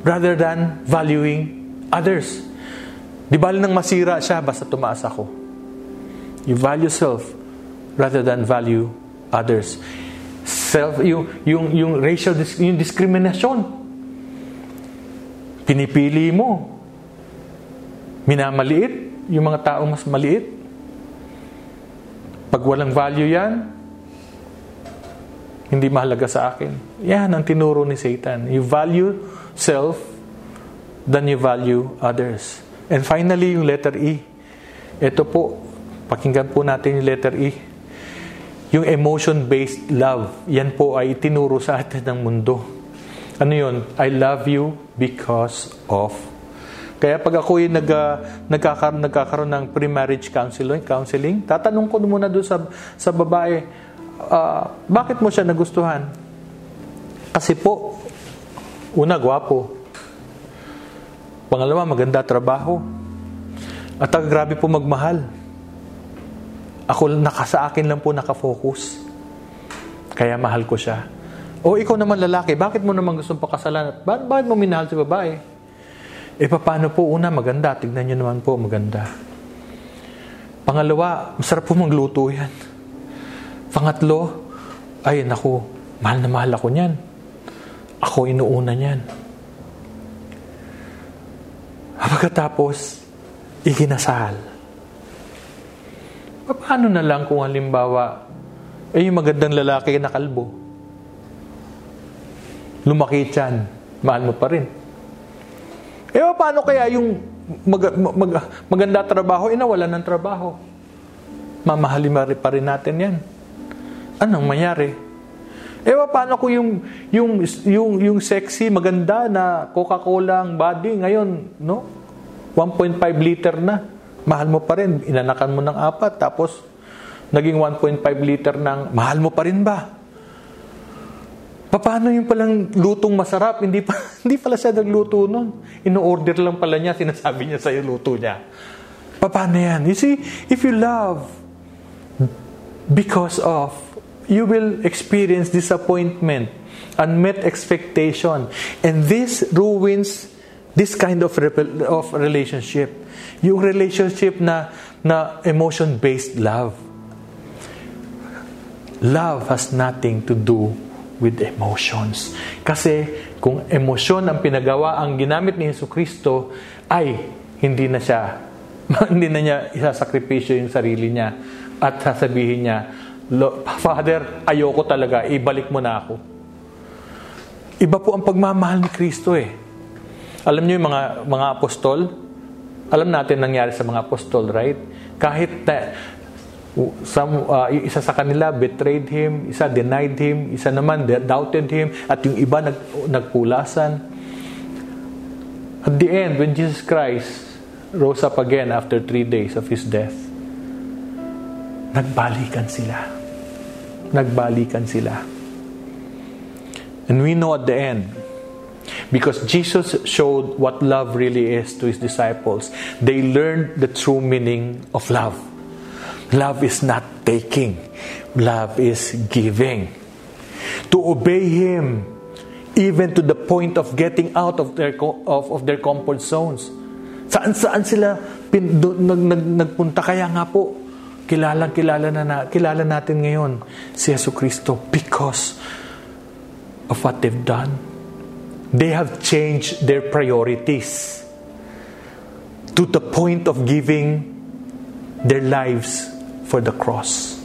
rather than valuing others. Di ba nang masira siya, basta tumaas ako. You value self rather than value others. Self, yung, yung, yung racial, yung discrimination. Pinipili mo. Minamaliit yung mga taong mas maliit. Pag walang value yan, hindi mahalaga sa akin. Yan ang tinuro ni Satan. You value self than you value others. And finally, yung letter E. Ito po, pakinggan po natin yung letter E. Yung emotion-based love, yan po ay tinuro sa atin ng mundo. Ano yun? I love you because of. Kaya pag ako yung nag, uh, nagkakaroon, nagkakaroon ng pre-marriage counseling, counseling, tatanong ko muna doon sa, sa babae, uh, bakit mo siya nagustuhan? Kasi po, una, gwapo. Pangalawa, maganda trabaho. At uh, grabe po magmahal. Ako naka, sa akin lang po nakafocus. Kaya mahal ko siya. O ikaw naman lalaki, bakit mo naman gustong pakasalan? Ba- bakit mo minahal si babae? E paano po? Una, maganda. Tignan nyo naman po, maganda. Pangalawa, masarap po magluto yan. Pangatlo, ay naku, mahal na mahal ako niyan. Ako inuuna niyan. Pagkatapos, ikinasal. Paano na lang kung halimbawa, eh yung magandang lalaki na kalbo? Lumaki tiyan, mahal mo pa rin. Eh paano kaya yung mag, mag, maganda trabaho, eh nawalan ng trabaho? Mamahalin pa rin natin yan. Anong mayari? Eh paano kung yung, yung, yung, yung sexy, maganda na Coca-Cola ang body, ngayon, no? 1.5 liter na mahal mo pa rin. Inanakan mo ng apat, tapos naging 1.5 liter ng mahal mo pa rin ba? Paano yung palang lutong masarap? Hindi, pa, hindi pala siya nagluto nun. Ino-order lang pala niya, sinasabi niya sa luto niya. Paano yan? You see, if you love because of, you will experience disappointment, unmet expectation, and this ruins this kind of, of relationship. Yung relationship na, na emotion-based love. Love has nothing to do with emotions. Kasi kung emosyon ang pinagawa, ang ginamit ni Yesu Kristo, ay hindi na siya, hindi na niya isasakripisyo yung sarili niya at sasabihin niya, Father, ayoko talaga, ibalik mo na ako. Iba po ang pagmamahal ni Kristo eh. Alam niyo yung mga, mga apostol, alam natin nangyari sa mga apostol, right? Kahit na some, uh, isa sa kanila betrayed him, isa denied him, isa naman doubted him, at yung iba nag, nagpulasan. At the end, when Jesus Christ rose up again after three days of His death, nagbalikan sila. Nagbalikan sila. And we know at the end, Because Jesus showed what love really is to his disciples. They learned the true meaning of love. Love is not taking, love is giving. to obey Him, even to the point of getting out of their, of, of their comfort zones. Saan-saan sila pin, do, nag, nag, nagpunta. Kaya nga po, kilala, kilala, na, na, kilala natin ngayon si Yesu Kristo because of what they've done. They have changed their priorities to the point of giving their lives for the cross.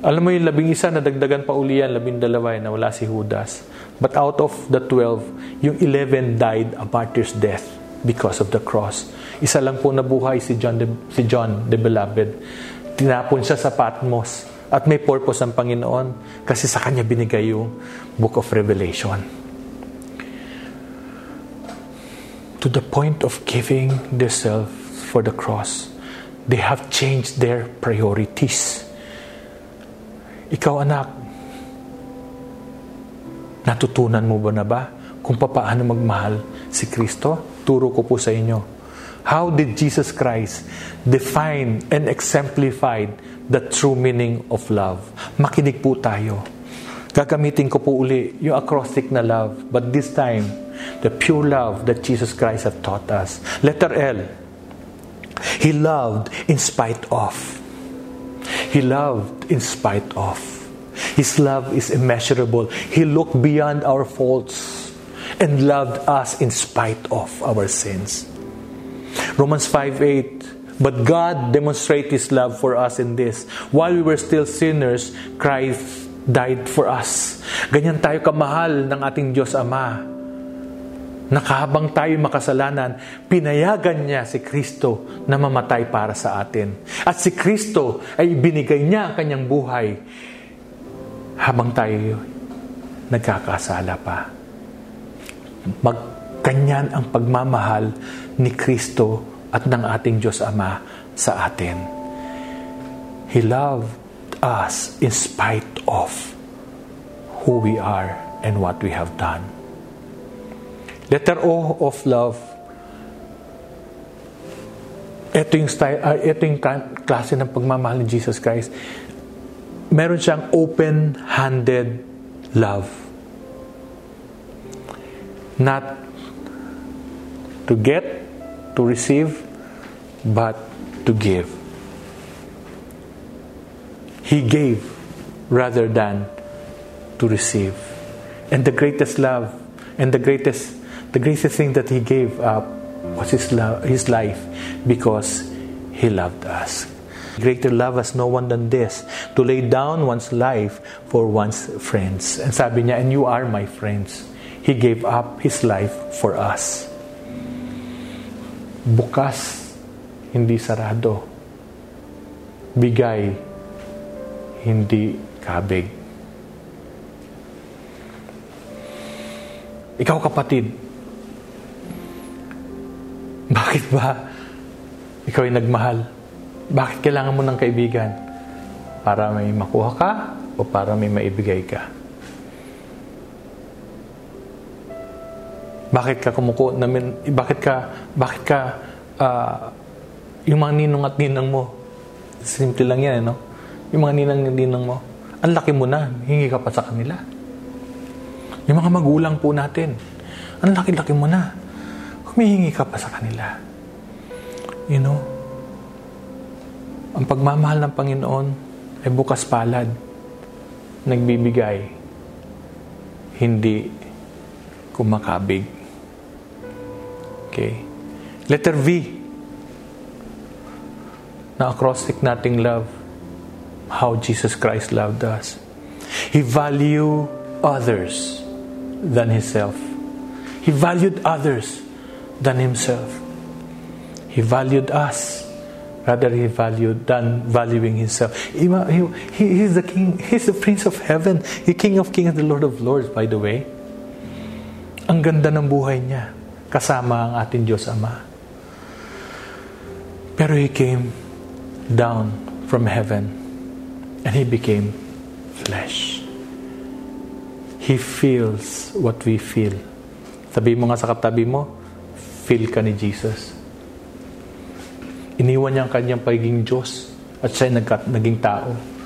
Alam mo yung labing isa na dagdagan pa uli yan, labing dalawa na wala si Judas. But out of the 12, yung 11 died a martyr's death because of the cross. Isa lang po nabuhay si John, si John the Beloved. Tinapon siya sa Patmos. At may purpose ang Panginoon kasi sa kanya binigay yung Book of Revelation. To the point of giving themselves for the cross, they have changed their priorities. Ikaw anak, natutunan mo ba na ba kung paano magmahal si Kristo? Turo ko po sa inyo. How did Jesus Christ define and exemplified the true meaning of love? Makinig po tayo. Gagamitin ko po uli yung acrostic na love, but this time, the pure love that Jesus Christ have taught us. Letter L. He loved in spite of. He loved in spite of. His love is immeasurable. He looked beyond our faults and loved us in spite of our sins. Romans 5 8. But God demonstrated His love for us in this. While we were still sinners, Christ died for us. Ganyan tayo kamahal ng ating Diyos Ama. Nakahabang tayo makasalanan, pinayagan niya si Kristo na mamatay para sa atin. At si Kristo ay binigay niya ang kanyang buhay habang tayo nagkakasala pa. Magkanyan ang pagmamahal ni Kristo at ng ating Diyos Ama sa atin. He loved us in spite of who we are and what we have done. Letter O of love. Ito yung, style, uh, ito yung klase ng pagmamahal ni Jesus Christ. Meron siyang open-handed love. Not to get, to receive, but to give. He gave rather than to receive. And the greatest love and the greatest the greatest thing that he gave up was his love, his life because he loved us. Greater love has no one than this, to lay down one's life for one's friends. And sabi niya, and you are my friends. He gave up his life for us. Bukas, hindi sarado. Bigay, hindi kabig. Ikaw kapatid, bakit ba ikaw ay nagmahal? Bakit kailangan mo ng kaibigan? Para may makuha ka o para may maibigay ka? Bakit ka kumuko namin, bakit ka, bakit ka, uh, yung mga ninong at ninang mo, simple lang yan, no? Yung mga ninang at ninang mo, ang laki mo na, hingi ka pa sa kanila. Yung mga magulang po natin, ang laki-laki mo na, humihingi ka pa sa kanila. You know, ang pagmamahal ng Panginoon ay bukas palad, nagbibigay, hindi kumakabig. Okay. Letter V. Na acrostic nating love. How Jesus Christ loved us. He valued others than Himself. He valued others than Himself. He valued us rather he valued than valuing himself. He, he, he's the king, he's the prince of heaven, the king of kings and the lord of lords, by the way. Ang ganda ng buhay niya kasama ang ating Diyos Ama. Pero he came down from heaven and he became flesh. He feels what we feel. Sabi mo nga sa katabi mo, feel ka ni Jesus. Iniwan niya ang kanyang pagiging Diyos at siya naging tao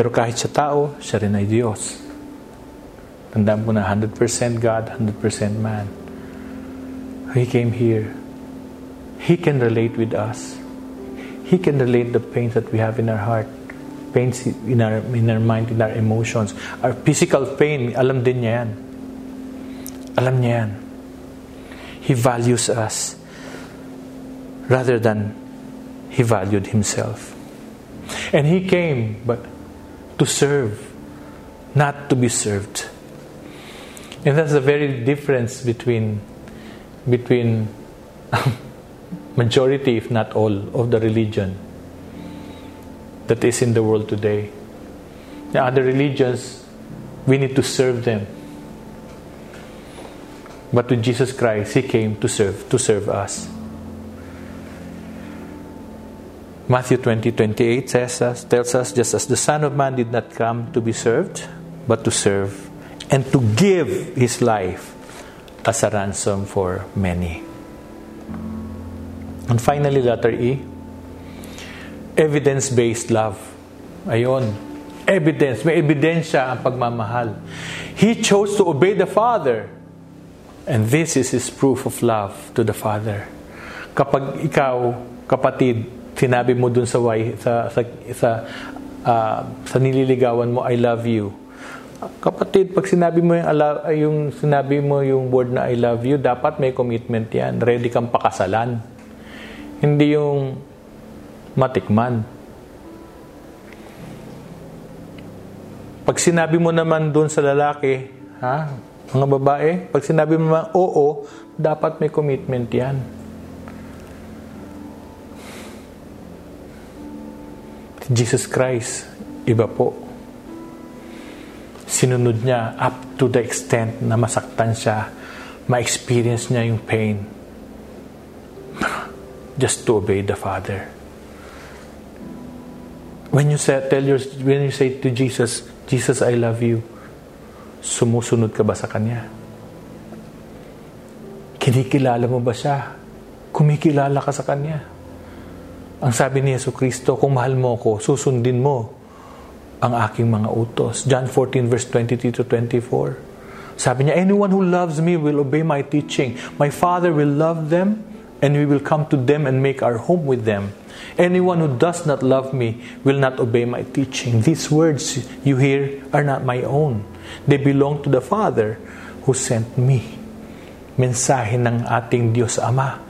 Pero kahit sa tao, siya rin ay Diyos. Tandaan mo na 100% God, 100% man. He came here. He can relate with us. He can relate the pains that we have in our heart, pains in our, in our mind, in our emotions. Our physical pain, alam din niya yan. Alam niya yan. He values us rather than he valued himself. And he came but to serve, not to be served. And that's the very difference between between majority, if not all, of the religion that is in the world today. The other religions, we need to serve them. But to Jesus Christ, He came to serve, to serve us. Matthew 20, 28 says us, tells us, just as the Son of Man did not come to be served, but to serve and to give His life as a ransom for many. And finally, letter E, evidence-based love. Ayon. Evidence. May ebidensya ang pagmamahal. He chose to obey the Father. And this is His proof of love to the Father. Kapag ikaw, kapatid, sinabi mo dun sa, sa, sa, sa, uh, sa nililigawan mo, I love you. Kapatid, pag sinabi mo yung, yung sinabi mo yung word na I love you, dapat may commitment yan. Ready kang pakasalan. Hindi yung matikman. Pag sinabi mo naman doon sa lalaki, ha, mga babae, pag sinabi mo naman oo, dapat may commitment yan. Jesus Christ, iba po. Sinunod niya up to the extent na masaktan siya, ma-experience niya yung pain just to obey the Father. When you say, tell your, when you say to Jesus, Jesus, I love you, sumusunod ka ba sa Kanya? Kinikilala mo ba siya? Kumikilala ka sa Kanya? Ang sabi ni Yesu Kristo, kung mahal mo ako, susundin mo ang aking mga utos. John 14 verse 23 to 24. Sabi niya, anyone who loves me will obey my teaching. My Father will love them and we will come to them and make our home with them. Anyone who does not love me will not obey my teaching. These words you hear are not my own. They belong to the Father who sent me. Mensahe ng ating Diyos Ama.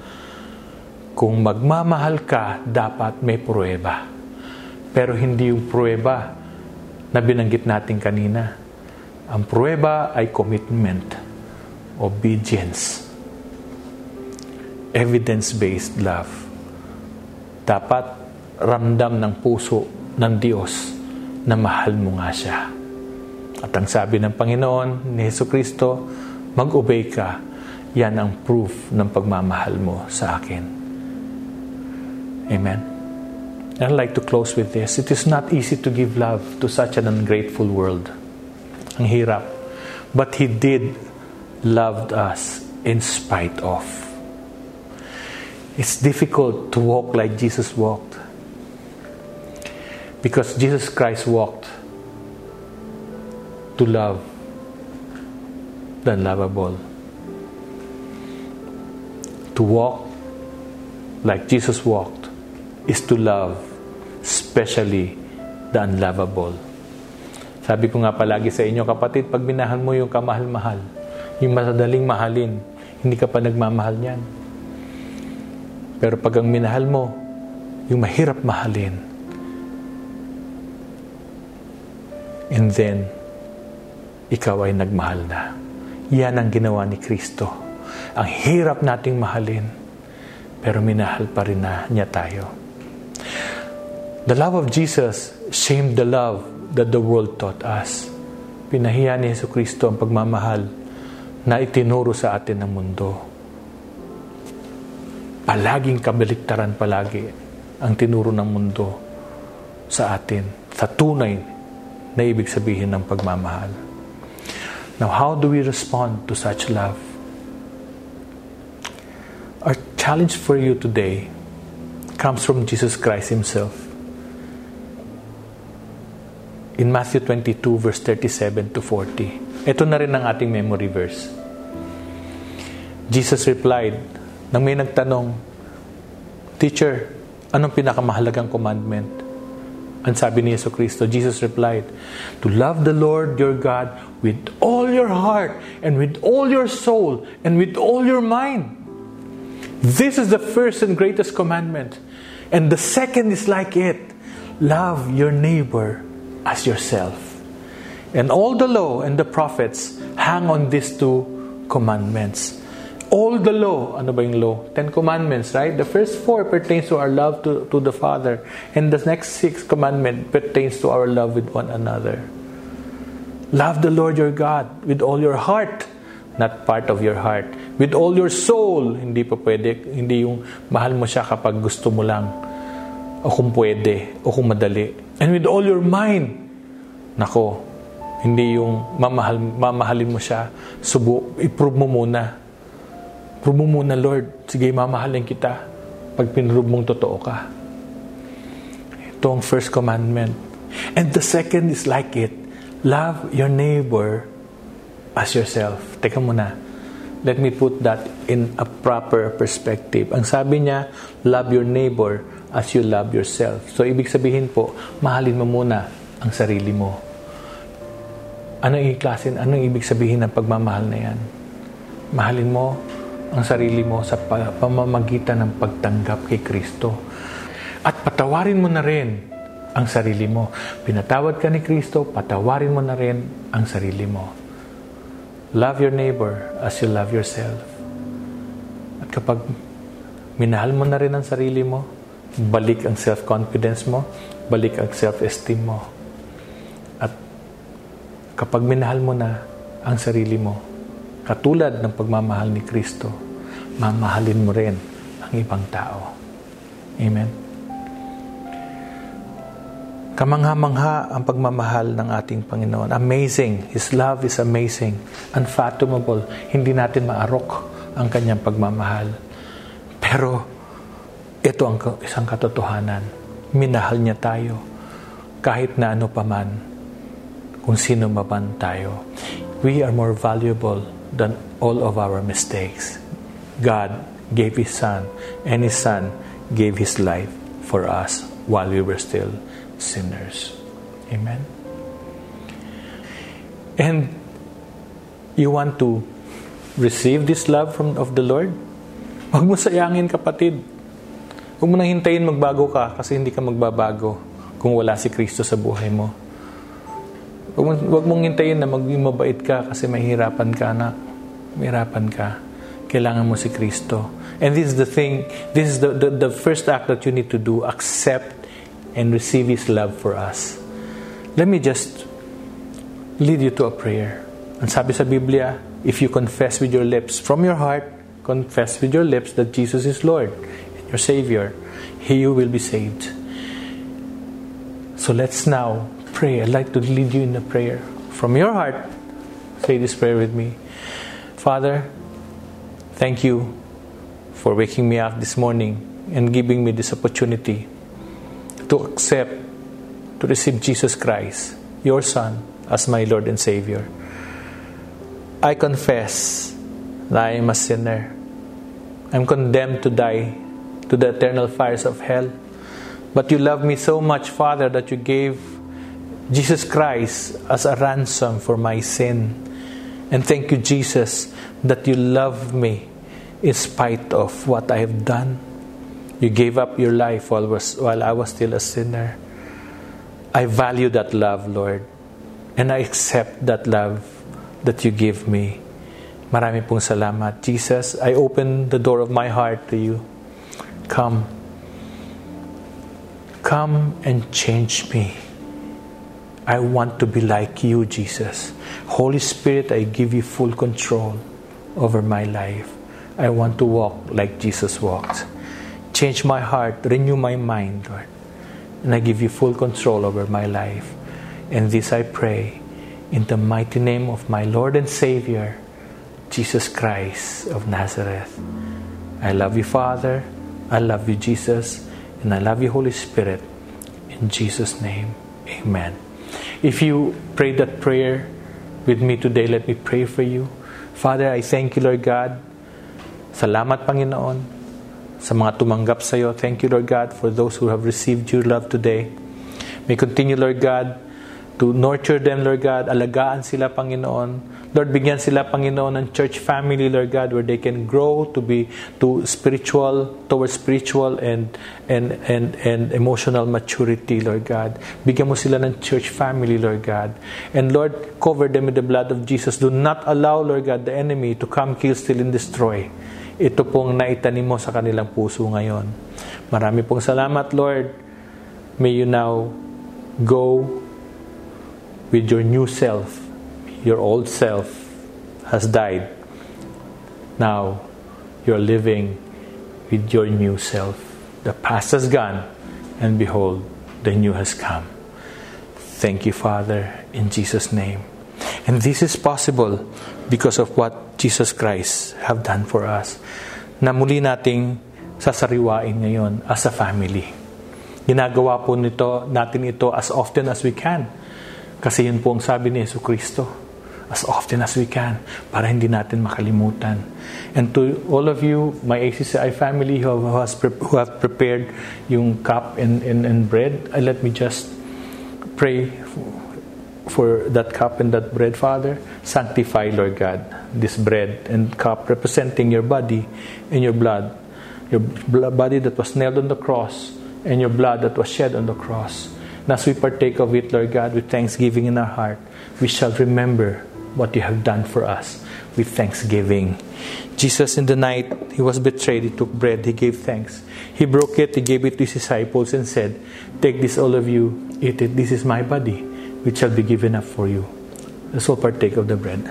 Kung magmamahal ka, dapat may pruweba. Pero hindi yung pruweba na binanggit natin kanina. Ang pruweba ay commitment, obedience, evidence-based love. Dapat ramdam ng puso ng Diyos na mahal mo nga siya. At ang sabi ng Panginoon ni Yesu Kristo, mag-obey ka. Yan ang proof ng pagmamahal mo sa akin. Amen. I'd like to close with this. It is not easy to give love to such an ungrateful world. Ang hirap. But He did loved us in spite of. It's difficult to walk like Jesus walked. Because Jesus Christ walked to love the unlovable. To walk like Jesus walked is to love, especially the unlovable. Sabi ko nga palagi sa inyo, kapatid, pag minahal mo yung kamahal-mahal, yung masadaling mahalin, hindi ka pa nagmamahal niyan. Pero pag ang minahal mo, yung mahirap mahalin, and then, ikaw ay nagmahal na. Yan ang ginawa ni Kristo. Ang hirap nating mahalin, pero minahal pa rin na niya tayo. The love of Jesus shamed the love that the world taught us. Pinahiya ni Yesu Kristo ang pagmamahal na itinuro sa atin ng mundo palaging kabaliktaran palagi ang tinuro ng mundo sa atin, sa tunay na ibig sabihin ng pagmamahal. Now, how do we respond to such love? Our challenge for you today comes from Jesus Christ Himself. in Matthew 22 verse 37 to 40. Ito na rin ang ating memory verse. Jesus replied, nang may nagtanong, Teacher, anong pinakamahalagang commandment? Ang sabi ni Yesu Kristo, Jesus replied, To love the Lord your God with all your heart and with all your soul and with all your mind. This is the first and greatest commandment. And the second is like it love your neighbor as yourself. And all the law and the prophets hang on these two commandments. All the law, ano ba yung law? Ten commandments, right? The first four pertains to our love to, to the Father. And the next six commandment pertains to our love with one another. Love the Lord your God with all your heart, not part of your heart. With all your soul, hindi pa pwede. Hindi yung mahal mo siya kapag gusto mo lang. O kung pwede, o kung madali. And with all your mind, nako, hindi yung mamahal, mamahalin mo siya, subo, i-prove mo muna. Prove mo muna, Lord. Sige, mamahalin kita pag pinrove mong totoo ka. Ito ang first commandment. And the second is like it. Love your neighbor as yourself. Teka muna. Let me put that in a proper perspective. Ang sabi niya, love your neighbor as you love yourself. So, ibig sabihin po, mahalin mo muna ang sarili mo. Anong iklasin? Anong ibig sabihin ng pagmamahal na yan? Mahalin mo ang sarili mo sa pamamagitan ng pagtanggap kay Kristo. At patawarin mo na rin ang sarili mo. Pinatawad ka ni Kristo, patawarin mo na rin ang sarili mo. Love your neighbor as you love yourself. At kapag minahal mo na rin ang sarili mo, balik ang self-confidence mo, balik ang self-esteem mo. At kapag minahal mo na ang sarili mo, Katulad ng pagmamahal ni Kristo, mamahalin mo rin ang ibang tao. Amen? Kamangha-mangha ang pagmamahal ng ating Panginoon. Amazing. His love is amazing. Unfathomable. Hindi natin maarok ang kanyang pagmamahal. Pero ito ang isang katotohanan. Minahal niya tayo kahit na ano paman kung sino man tayo. We are more valuable than all of our mistakes. God gave His Son, and His Son gave His life for us while we were still sinners. Amen. And you want to receive this love from of the Lord? Huwag mo sayangin kapatid. Huwag mo nang hintayin magbago ka kasi hindi ka magbabago kung wala si Kristo sa buhay mo. Huwag mong hintayin na maging mabait ka kasi mahirapan ka, anak. Mahirapan ka. Kailangan mo si Kristo. And this is the thing, this is the, the, the first act that you need to do. Accept and receive His love for us. Let me just lead you to a prayer. Ang sabi sa Biblia, if you confess with your lips, from your heart, confess with your lips that Jesus is Lord your Savior, He you will be saved. So let's now pray. I'd like to lead you in a prayer. From your heart, say this prayer with me. Father, thank you for waking me up this morning and giving me this opportunity to accept, to receive Jesus Christ, your Son, as my Lord and Savior. I confess that I am a sinner. I'm condemned to die to the eternal fires of hell. But you love me so much, Father, that you gave Jesus Christ as a ransom for my sin. And thank you, Jesus, that you love me in spite of what I have done. You gave up your life while, was, while I was still a sinner. I value that love, Lord. And I accept that love that you give me. Marami pong salamat. Jesus, I open the door of my heart to you. Come. Come and change me. I want to be like you, Jesus. Holy Spirit, I give you full control over my life. I want to walk like Jesus walked. Change my heart, renew my mind, Lord. And I give you full control over my life. And this I pray in the mighty name of my Lord and Savior, Jesus Christ of Nazareth. I love you, Father. I love you, Jesus. And I love you, Holy Spirit. In Jesus' name, amen. If you prayed that prayer with me today, let me pray for you. Father, I thank you, Lord God. Salamat, Panginoon, sa mga tumanggap sa iyo. Thank you, Lord God, for those who have received your love today. May continue, Lord God, to nurture them, Lord God. Alagaan sila, Panginoon. Lord, bigyan sila, Panginoon, ng church family, Lord God, where they can grow to be to spiritual, towards spiritual and and and and emotional maturity, Lord God. Bigyan mo sila ng church family, Lord God. And Lord, cover them with the blood of Jesus. Do not allow, Lord God, the enemy to come, kill, steal, and destroy. Ito pong naitanim mo sa kanilang puso ngayon. Marami pong salamat, Lord. May you now go with your new self your old self has died. Now you're living with your new self. The past has gone, and behold, the new has come. Thank you, Father, in Jesus' name. And this is possible because of what Jesus Christ have done for us. Na muli nating sasariwain ngayon as a family. Ginagawa po nito, natin ito as often as we can. Kasi yun po ang sabi ni Yesu Kristo as often as we can para hindi natin makalimutan. And to all of you, my ACCI family who, has, who have prepared yung cup and, and, and bread, let me just pray for that cup and that bread, Father. Sanctify, Lord God, this bread and cup representing your body and your blood. Your body that was nailed on the cross and your blood that was shed on the cross. And as we partake of it, Lord God, with thanksgiving in our heart, we shall remember what you have done for us with thanksgiving. Jesus, in the night he was betrayed, he took bread, he gave thanks. He broke it, he gave it to his disciples, and said, Take this, all of you, eat it. This is my body, which shall be given up for you. Let's all partake of the bread.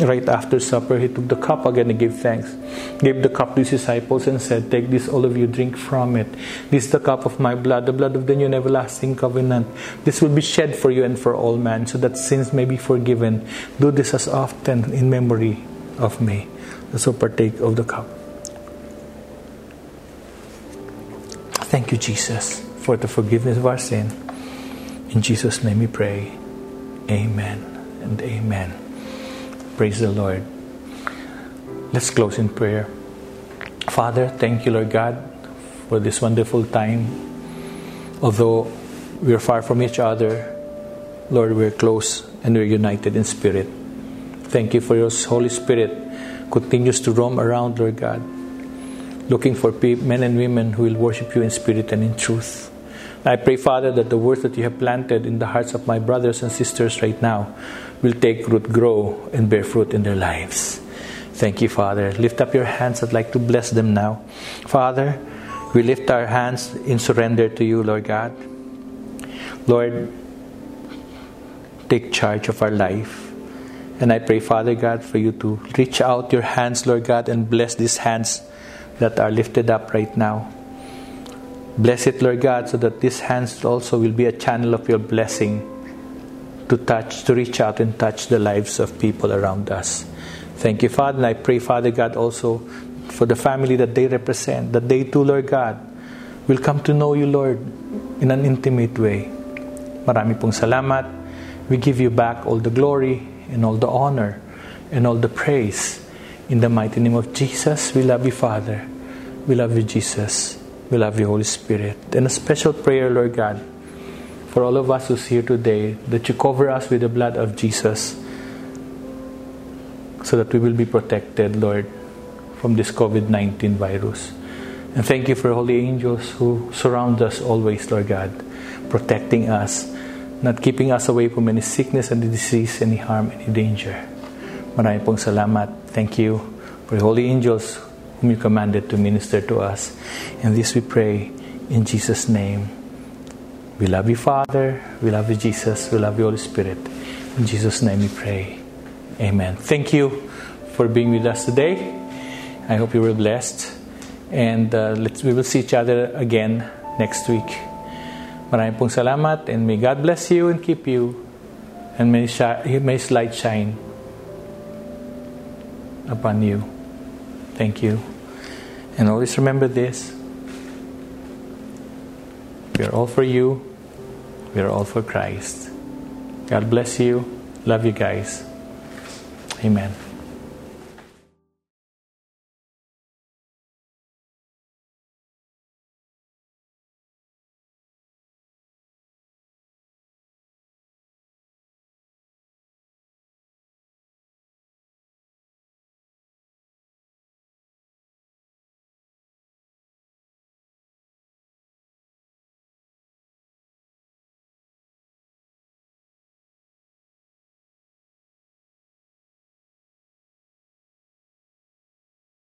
Right after supper, he took the cup again and gave thanks gave the cup to his disciples and said, Take this, all of you, drink from it. This is the cup of my blood, the blood of the new and everlasting covenant. This will be shed for you and for all men, so that sins may be forgiven. Do this as often in memory of me. So partake of the cup. Thank you, Jesus, for the forgiveness of our sin. In Jesus' name we pray. Amen and amen. Praise the Lord. Let's close in prayer. Father, thank you, Lord God, for this wonderful time. Although we're far from each other, Lord, we're close and we're united in spirit. Thank you for your Holy Spirit continues to roam around, Lord God, looking for men and women who will worship you in spirit and in truth. I pray, Father, that the words that you have planted in the hearts of my brothers and sisters right now will take root, grow, and bear fruit in their lives. Thank you, Father. Lift up your hands. I'd like to bless them now. Father, we lift our hands in surrender to you, Lord God. Lord, take charge of our life. And I pray, Father God, for you to reach out your hands, Lord God, and bless these hands that are lifted up right now. Bless it, Lord God, so that these hands also will be a channel of your blessing to touch, to reach out and touch the lives of people around us. Thank you, Father. And I pray, Father God, also for the family that they represent, that they too, Lord God, will come to know you, Lord, in an intimate way. Marami pong salamat. We give you back all the glory and all the honor and all the praise. In the mighty name of Jesus, we love you, Father. We love you, Jesus. We love you, Holy Spirit. And a special prayer, Lord God, for all of us who's here today, that you cover us with the blood of Jesus so that we will be protected, Lord, from this COVID 19 virus. And thank you for holy angels who surround us always, Lord God, protecting us, not keeping us away from any sickness, any disease, any harm, any danger. Maraming pong salamat. Thank you for the holy angels whom you commanded to minister to us. And this we pray in Jesus' name. We love you, Father. We love you, Jesus. We love you, Holy Spirit. In Jesus' name we pray. Amen. Thank you for being with us today. I hope you were blessed. And uh, we will see each other again next week. Maraming pong salamat and may God bless you and keep you and may, sh- may His light shine upon you. Thank you. And always remember this We are all for you. We are all for Christ. God bless you. Love you guys. Amen.